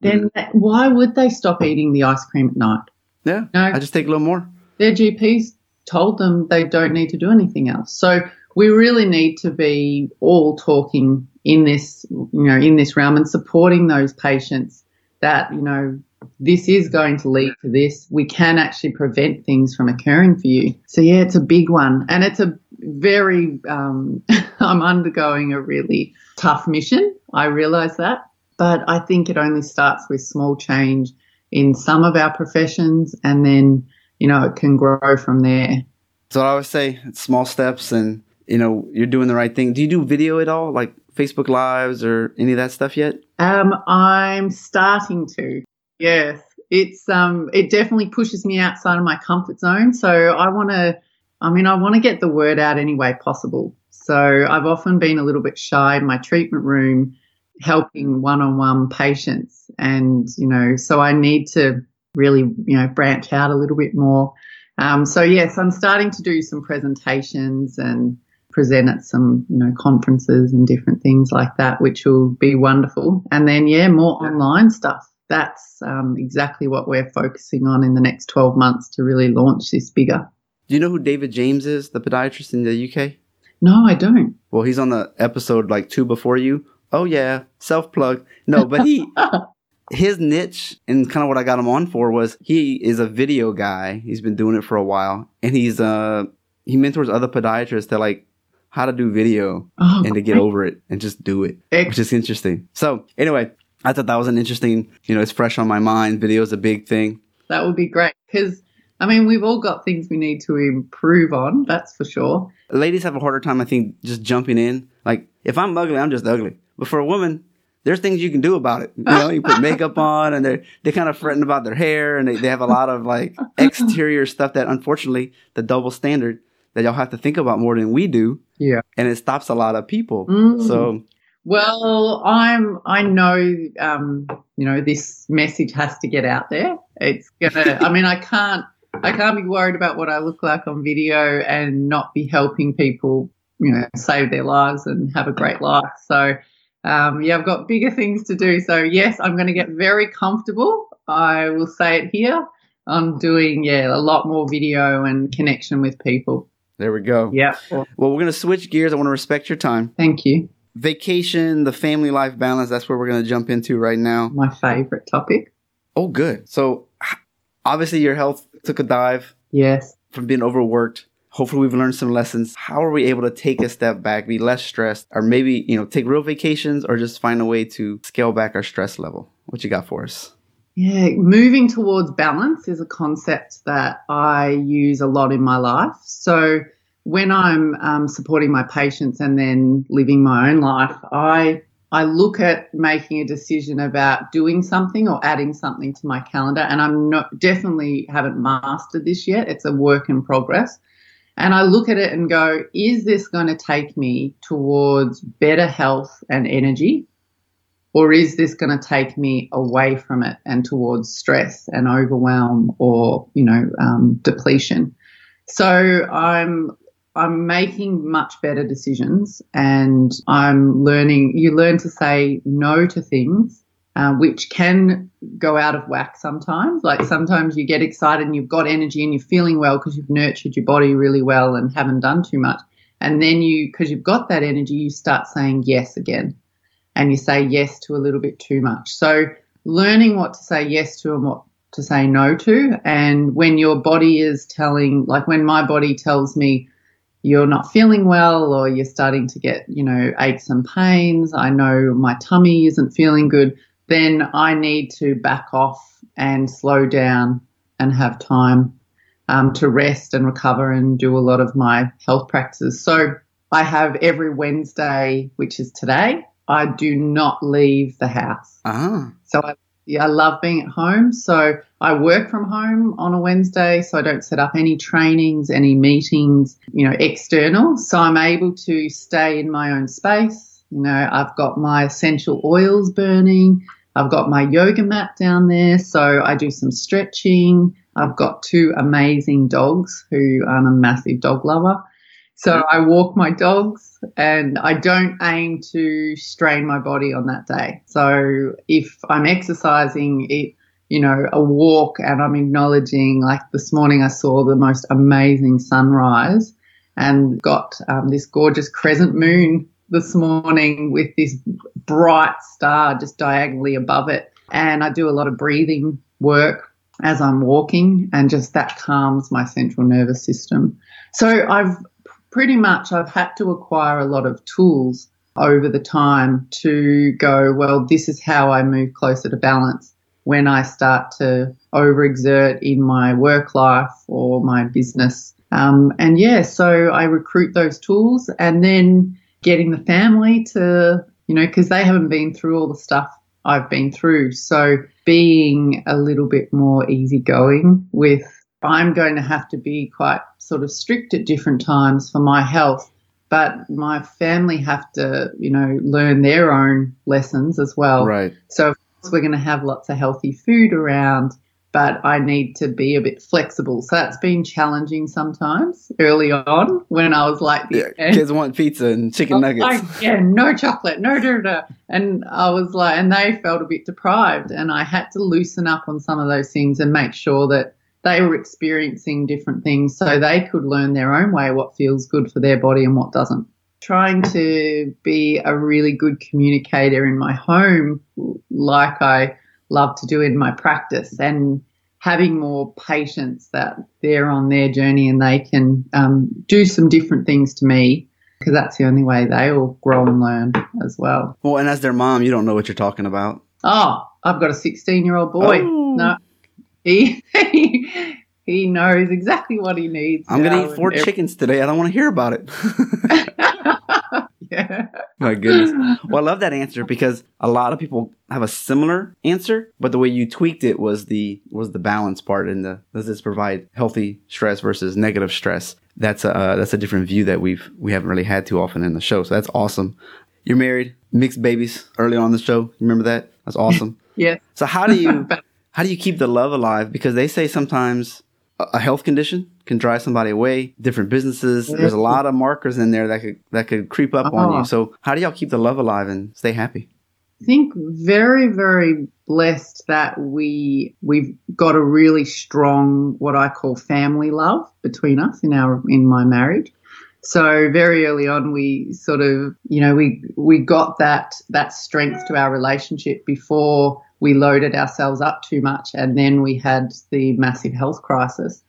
then mm. why would they stop eating the ice cream at night? Yeah. No. I just take a little more. their GPs told them they don't need to do anything else. So we really need to be all talking in this, you know, in this realm and supporting those patients that, you know, this is going to lead to this. We can actually prevent things from occurring for you. So yeah, it's a big one and it's a very, um, I'm undergoing a really tough mission. I realize that, but I think it only starts with small change in some of our professions and then, you know, it can grow from there. So I always say it's small steps and you know, you're doing the right thing. Do you do video at all? Like Facebook lives or any of that stuff yet? Um, I'm starting to. Yes, it's um, it definitely pushes me outside of my comfort zone. So I want to. I mean, I want to get the word out any way possible. So I've often been a little bit shy in my treatment room, helping one-on-one patients, and you know, so I need to really, you know, branch out a little bit more. Um, so yes, I'm starting to do some presentations and present at some, you know, conferences and different things like that, which will be wonderful. And then, yeah, more online stuff. That's um, exactly what we're focusing on in the next 12 months to really launch this bigger. Do you know who David James is, the podiatrist in the UK? No, I don't. Well, he's on the episode like two before you. Oh yeah, self plug. No, but he his niche and kind of what I got him on for was he is a video guy. He's been doing it for a while, and he's uh he mentors other podiatrists that like how to do video Oh, and to get over it and just do it, Ex- which is interesting. So anyway, I thought that was an interesting. You know, it's fresh on my mind. Video is a big thing. That would be great because, I mean, we've all got things we need to improve on, that's for sure. ladies have a harder time, I think, just jumping in. Like, if I'm ugly, I'm just ugly. But for a woman, there's things you can do about it. You know, you put makeup on and they're, they kind of fretting about their hair and they, they have a lot of like exterior stuff that unfortunately the double standard that y'all have to think about more than we do. Yeah. And it stops a lot of people. Mm. So Well, I'm. I know. Um, you know, this message has to get out there. It's gonna. I mean, I can't. I can't be worried about what I look like on video and not be helping people. You know, save their lives and have a great life. So, um, yeah, I've got bigger things to do. So, yes, I'm going to get very comfortable. I will say it here. I'm doing yeah a lot more video and connection with people. there we go. Yeah. Well, we're going to switch gears. I want to respect your time. Thank you. Vacation, the family life balance, that's where we're going to jump into right now. My favorite topic. Oh, good. So obviously your health took a dive. Yes. from being overworked. Hopefully, we've learned some lessons. How are we able to take a step back, be less stressed, or maybe, you know, take real vacations or just find a way to scale back our stress level? What you got for us? Yeah, moving towards balance is a concept that I use a lot in my life. So when I'm um, supporting my patients and then living my own life, I I look at making a decision about doing something or adding something to my calendar, and I'm not definitely haven't mastered this yet. It's a work in progress. And I look at it and go, is this going to take me towards better health and energy? Or is this going to take me away from it and towards stress and overwhelm or, you know, um, depletion? So I'm, I'm making much better decisions and I'm learning, you learn to say no to things, uh, which can go out of whack sometimes. Like sometimes you get excited and you've got energy and you're feeling well because you've nurtured your body really well and haven't done too much. And then you, because you've got that energy, you start saying yes again and you say yes to a little bit too much. So learning what to say yes to and what to say no to. And when your body is telling, like when my body tells me you're not feeling well or you're starting to get, you know, aches and pains, I know my tummy isn't feeling good, then I need to back off and slow down and have time um, to rest and recover and do a lot of my health practices. So I have every Wednesday, which is today, I do not leave the house. Ah. So I, yeah, I love being at home. So I work from home on a Wednesday, so I don't set up any trainings, any meetings, you know, external. So I'm able to stay in my own space. You know, I've got my essential oils burning. I've got my yoga mat down there, so I do some stretching. I've got two amazing dogs who I'm a massive dog lover. So I walk my dogs and I don't aim to strain my body on that day. So if I'm exercising, it, you know, a walk and I'm acknowledging, like this morning I saw the most amazing sunrise and got um, this gorgeous crescent moon this morning with this bright star just diagonally above it. And I do a lot of breathing work as I'm walking and just that calms my central nervous system. So I've pretty much I've had to acquire a lot of tools over the time to go, well, this is how I move closer to balance when I start to overexert in my work life or my business. Um, and yeah, so I recruit those tools and then getting the family to, you know, because they haven't been through all the stuff I've been through. So being a little bit more easygoing with I'm going to have to be quite sort of strict at different times for my health, but my family have to, you know, learn their own lessons as well. Right. So of course we're going to have lots of healthy food around, but I need to be a bit flexible. So that's been challenging sometimes early on when I was like, yeah, kids want pizza and chicken nuggets. Like, yeah, no chocolate, no da da. And I was like, and they felt a bit deprived, and I had to loosen up on some of those things and make sure that they were experiencing different things so they could learn their own way what feels good for their body and what doesn't. Trying to be a really good communicator in my home, like I love to do in my practice, and having more patience that they're on their journey and they can um, do some different things to me because that's the only way they will grow and learn as well. Well, and as their mom, you don't know what you're talking about. Oh, I've got a 16 year old boy. Oh. No, he, he he knows exactly what he needs. I'm gonna eat four every- chickens today. I don't want to hear about it. yeah. My goodness. Well, I love that answer because a lot of people have a similar answer, but the way you tweaked it was the was the balance part and the does this provide healthy stress versus negative stress. That's a uh, that's a different view that we've we haven't really had too often in the show. So that's awesome. You're married, mixed babies early on the show. Remember that? That's awesome. yeah. So how do you how do you keep the love alive? Because they say sometimes a health condition can drive somebody away. Different businesses, mm-hmm. there's a lot of markers in there that could that could creep up on you. Uh-huh. So how do y'all keep the love alive and stay happy? I think very, very blessed that we we've got a really strong what I call family love between us in our in my marriage. So very early on we sort of you know we we got that that strength to our relationship before we loaded ourselves up too much and then we had the massive health crisis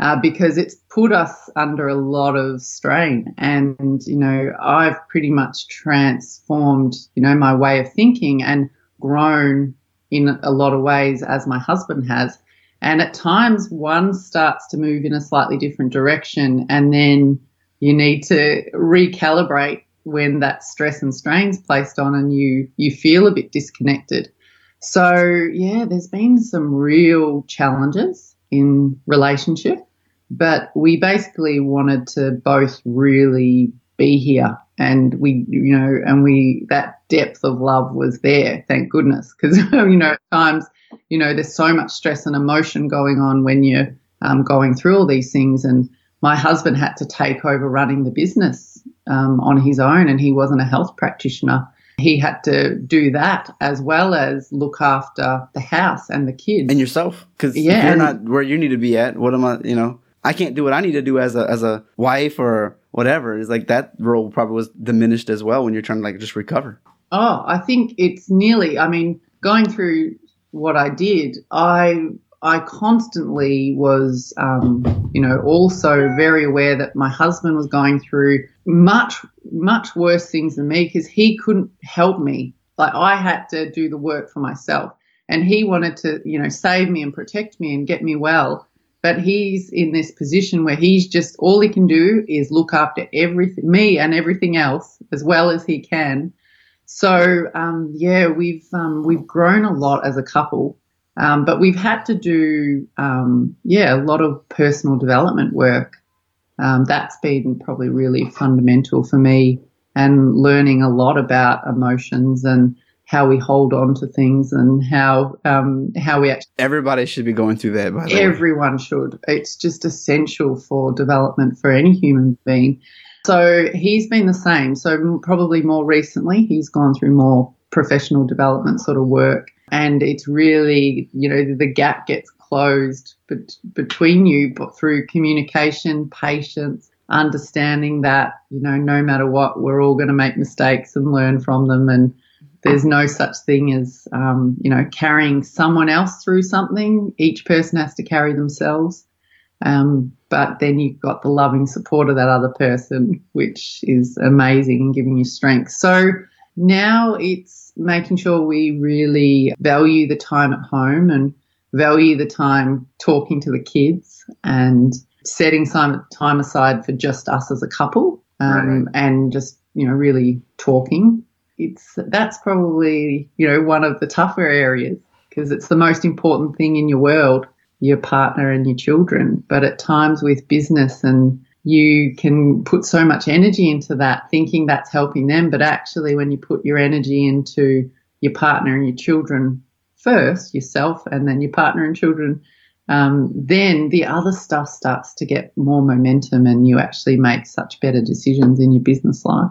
uh, because it's put us under a lot of strain. And, you know, I've pretty much transformed, you know, my way of thinking and grown in a lot of ways as my husband has. And at times one starts to move in a slightly different direction and then you need to recalibrate when that stress and strain's placed on and you, you feel a bit disconnected. So yeah, there's been some real challenges in relationship, but we basically wanted to both really be here and we, you know, and we, that depth of love was there, thank goodness. Cause, you know, at times, you know, there's so much stress and emotion going on when you're um, going through all these things. And my husband had to take over running the business um, on his own and he wasn't a health practitioner he had to do that as well as look after the house and the kids. And yourself, because Yeah, if you're not where you need to be at, what am I? You know, I can't do what I need to do as a as a wife or whatever. It's like that role probably was diminished as well when you're trying to like just recover. Oh, I think it's nearly. I mean, going through what I did, I I constantly was, um, you know, also very aware that my husband was going through much much worse things than me because he couldn't help me. Like I had to do the work for myself, and he wanted to, you know, save me and protect me and get me well. but he's in this position where he's just all he can do is look after everything, me and everything else as well as he can. So um, yeah, we've um, we've grown a lot as a couple, um, but we've had to do um, yeah a lot of personal development work. Um, that's been probably really fundamental for me, and learning a lot about emotions and how we hold on to things and how um, how we actually. Everybody should be going through that. By the everyone way. should. It's just essential for development for any human being. So he's been the same. So probably more recently, he's gone through more professional development sort of work, and it's really you know the gap gets closed bet- between you, but through communication, patience, understanding that you know no matter what, we're all going to make mistakes and learn from them and there's no such thing as, um, you know, carrying someone else through something. Each person has to carry themselves. Um, but then you've got the loving support of that other person, which is amazing and giving you strength. So now it's making sure we really value the time at home and value the time talking to the kids and setting some time aside for just us as a couple um, right. and just, you know, really talking it's that's probably you know one of the tougher areas because it's the most important thing in your world your partner and your children but at times with business and you can put so much energy into that thinking that's helping them but actually when you put your energy into your partner and your children first yourself and then your partner and children um, then the other stuff starts to get more momentum and you actually make such better decisions in your business life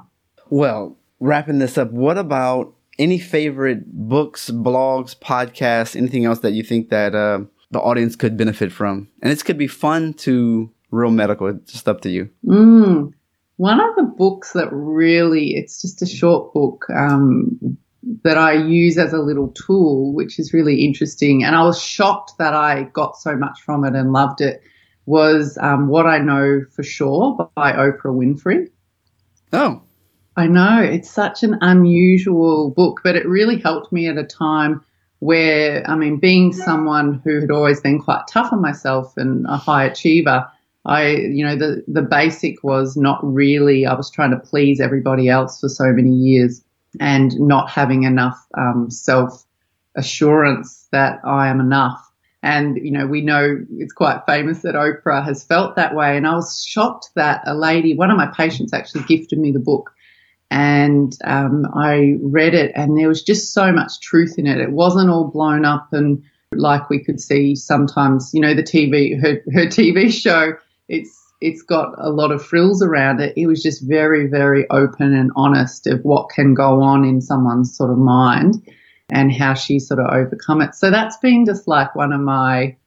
well wrapping this up, what about any favorite books, blogs, podcasts, anything else that you think that uh, the audience could benefit from? And this could be fun to real medical. It's just up to you. Mm. One of the books that really, it's just a short book um, that I use as a little tool, which is really interesting. And I was shocked that I got so much from it and loved it. Was um, What I Know for Sure by Oprah Winfrey. Oh, I know it's such an unusual book, but it really helped me at a time where, I mean, being someone who had always been quite tough on myself and a high achiever, I, you know, the, the basic was not really, I was trying to please everybody else for so many years and not having enough um, self assurance that I am enough. And, you know, we know it's quite famous that Oprah has felt that way. And I was shocked that a lady, one of my patients actually gifted me the book and um, I read it, and there was just so much truth in it. It wasn't all blown up and like we could see sometimes. You know, the TV, her her TV show, it's it's got a lot of frills around it. It was just very, very open and honest of what can go on in someone's sort of mind and how she sort of overcome it. So that's been just like one of my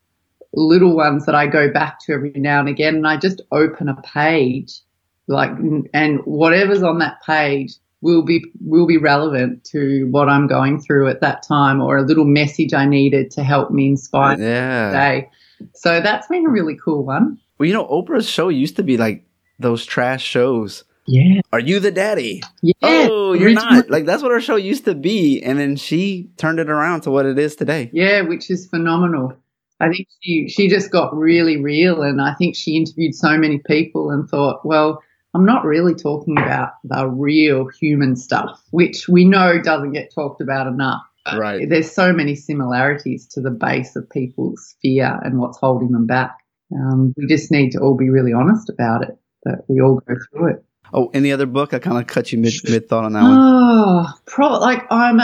little ones that I go back to every now and again, and I just open a page like and whatever's on that page will be will be relevant to what I'm going through at that time or a little message I needed to help me inspire yeah. day. So that's been a really cool one. Well, you know, Oprah's show used to be like those trash shows. Yeah. Are you the daddy? Yeah. Oh, you're not. Like that's what her show used to be, and then she turned it around to what it is today. Yeah, which is phenomenal. I think she she just got really real, and I think she interviewed so many people and thought, well, I'm not really talking about the real human stuff, which we know doesn't get talked about enough. Right. There's so many similarities to the base of people's fear and what's holding them back. Um, we just need to all be really honest about it, that we all go through it. Oh, any other book? I kind of cut you mid mid thought on that one. Oh, pro- like I'm,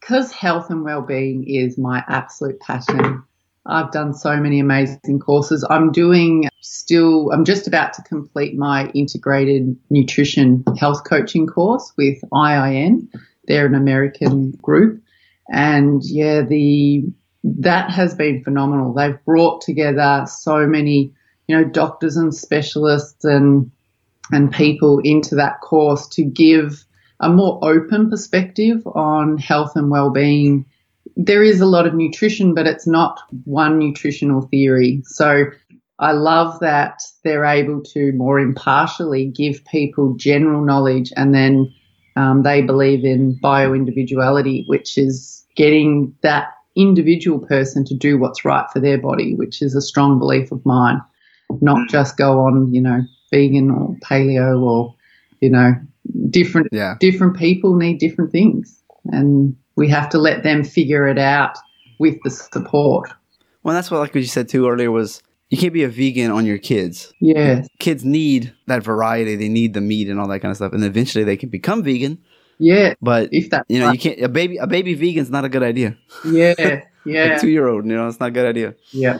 because health and well being is my absolute passion. I've done so many amazing courses. I'm doing still, I'm just about to complete my integrated nutrition health coaching course with IIN. They're an American group. And yeah, the, that has been phenomenal. They've brought together so many, you know, doctors and specialists and, and people into that course to give a more open perspective on health and well-being there is a lot of nutrition, but it's not one nutritional theory. So I love that they're able to more impartially give people general knowledge and then um, they believe in bio individuality, which is getting that individual person to do what's right for their body, which is a strong belief of mine. Not mm. just go on, you know, vegan or paleo or, you know, different Yeah. different people need different things, and we have to let them figure it out with the support. Well, that's what like what you said too earlier was you can't be a vegan on your kids. Yes, Kids need that variety. They need the meat and all that kind of stuff, and eventually they can become vegan. Yeah. But If that, you know, you can't a baby a baby vegan's not a good idea. yeah, yeah, two year old, you know, it's not a good idea. yeah.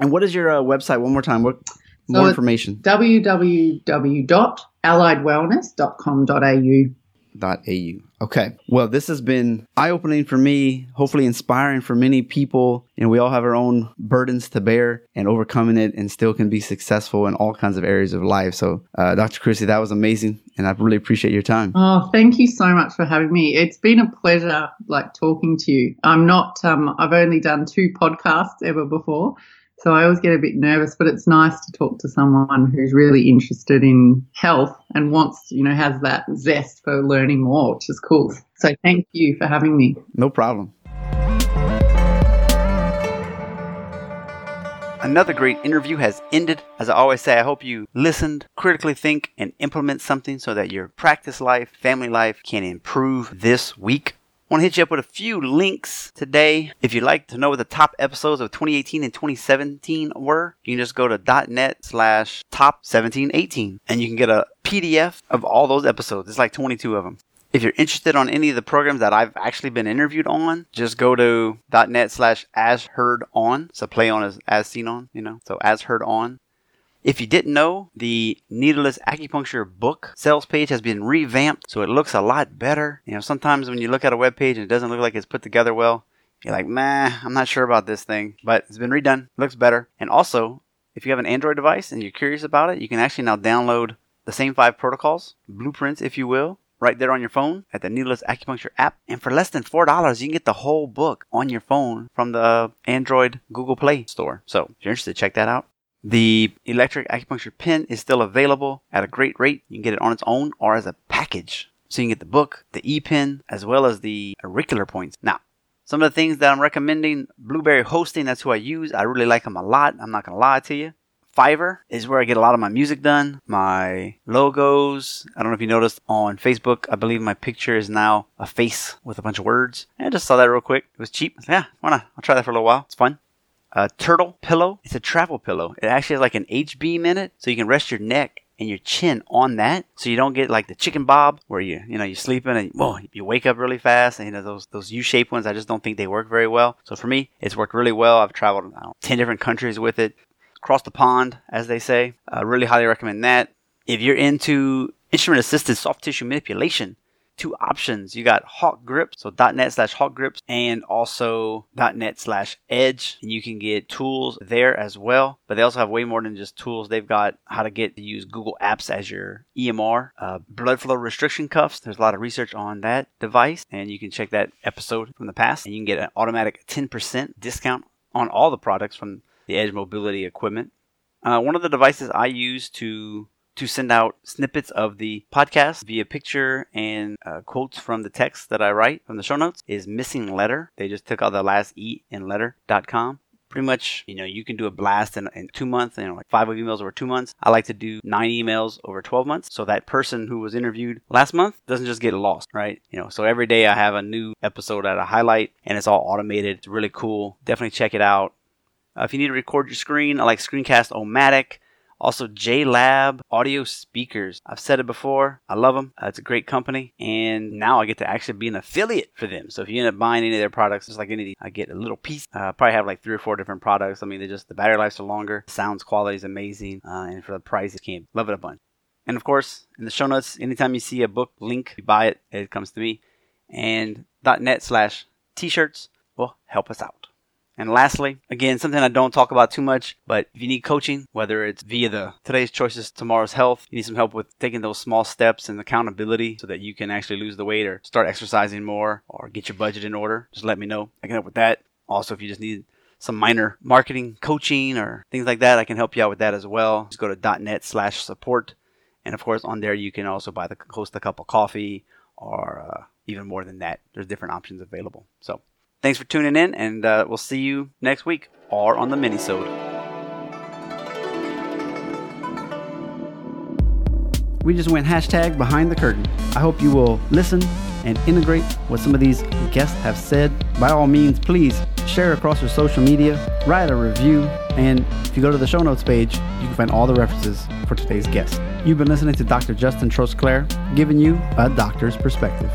And what is your uh, website? One more time. What more it's- information? www.alliedwellness.com.au. Dot au. Okay. Well, this has been eye opening for me. Hopefully, inspiring for many people. And we all have our own burdens to bear, and overcoming it, and still can be successful in all kinds of areas of life. So, uh, Dr. Kristi, that was amazing, and I really appreciate your time. Oh, thank you so much for having me. It's been a pleasure, like talking to you. I'm not. Um, I've only done two podcasts ever before, so I always get a bit nervous. But it's nice to talk to someone who's really interested in health and wants, you know, has that zest for learning more, which is cool. So thank you for having me. No problem. Another great interview has ended. As I always say, I hope you listened, critically think, and implement something so that your practice life, family life can improve this week. Want to hit you up with a few links today. If you'd like to know what the top episodes of 2018 and 2017 were, you can just go to .net slash top 1718 and you can get a PDF of all those episodes. It's like 22 of them. If you're interested on any of the programs that I've actually been interviewed on, just go to .net slash as heard on. So play on as, as seen on, you know, so as heard on. If you didn't know, the Needleless Acupuncture book sales page has been revamped, so it looks a lot better. You know, sometimes when you look at a web page and it doesn't look like it's put together well, you're like, man, I'm not sure about this thing. But it's been redone, looks better. And also, if you have an Android device and you're curious about it, you can actually now download the same five protocols, blueprints, if you will, right there on your phone at the Needleless Acupuncture app. And for less than $4, you can get the whole book on your phone from the Android Google Play store. So if you're interested, check that out. The electric acupuncture pen is still available at a great rate. You can get it on its own or as a package. So you can get the book, the e-pen, as well as the auricular points. Now, some of the things that I'm recommending, Blueberry Hosting, that's who I use. I really like them a lot. I'm not going to lie to you. Fiverr is where I get a lot of my music done, my logos. I don't know if you noticed on Facebook, I believe my picture is now a face with a bunch of words. And I just saw that real quick. It was cheap. Yeah, why not? I'll try that for a little while. It's fun. A turtle pillow. It's a travel pillow. It actually has like an H beam in it, so you can rest your neck and your chin on that, so you don't get like the chicken bob where you you know you're sleeping and whoa you wake up really fast and you know those those U-shaped ones. I just don't think they work very well. So for me, it's worked really well. I've traveled know, ten different countries with it, across the pond, as they say. I really highly recommend that. If you're into instrument assisted soft tissue manipulation, two options. You got Hawk Grips, so .net slash Hawk Grips, and also .net slash Edge. And you can get tools there as well. But they also have way more than just tools. They've got how to get to use Google Apps as your EMR, uh, blood flow restriction cuffs. There's a lot of research on that device, and you can check that episode from the past, and you can get an automatic 10% discount on all the products from the Edge mobility equipment. Uh, one of the devices I use to to send out snippets of the podcast via picture and uh, quotes from the text that I write from the show notes is MissingLettr. They just took out the last E in letter.com. Pretty much, you know, you can do a blast in, in two months, you know, like five emails over two months. I like to do nine emails over 12 months. So that person who was interviewed last month doesn't just get lost, right? You know, so every day I have a new episode that I highlight and it's all automated. It's really cool. Definitely check it out. Uh, if you need to record your screen, I like Screencast-O-Matic. Also, JLab audio speakers. I've said it before. I love them. Uh, it's a great company. And now I get to actually be an affiliate for them. So if you end up buying any of their products, just like any, I get a little piece. Uh, probably have like three or four different products. I mean, they just, the battery lives are longer. Sounds quality is amazing. Uh, and for the price, you can't love it a bunch. And of course, in the show notes, anytime you see a book link, you buy it, it comes to me. And .net slash t-shirts will help us out. And lastly, again, something I don't talk about too much, but if you need coaching, whether it's via the Today's Choices, Tomorrow's Health, you need some help with taking those small steps and accountability so that you can actually lose the weight or start exercising more or get your budget in order, just let me know. I can help with that. Also, if you just need some minor marketing coaching or things like that, I can help you out with that as well. Just go to .net slash support. And of course, on there, you can also buy the host a cup of coffee or uh, even more than that. There's different options available. So Thanks for tuning in, and uh, we'll see you next week or on the minisode. We just went hashtag behind the curtain. I hope you will listen and integrate what some of these guests have said. By all means, please share across your social media, write a review, and if you go to the show notes page, you can find all the references for today's guest. You've been listening to Dr. Justin Trosclair, giving you a doctor's perspective.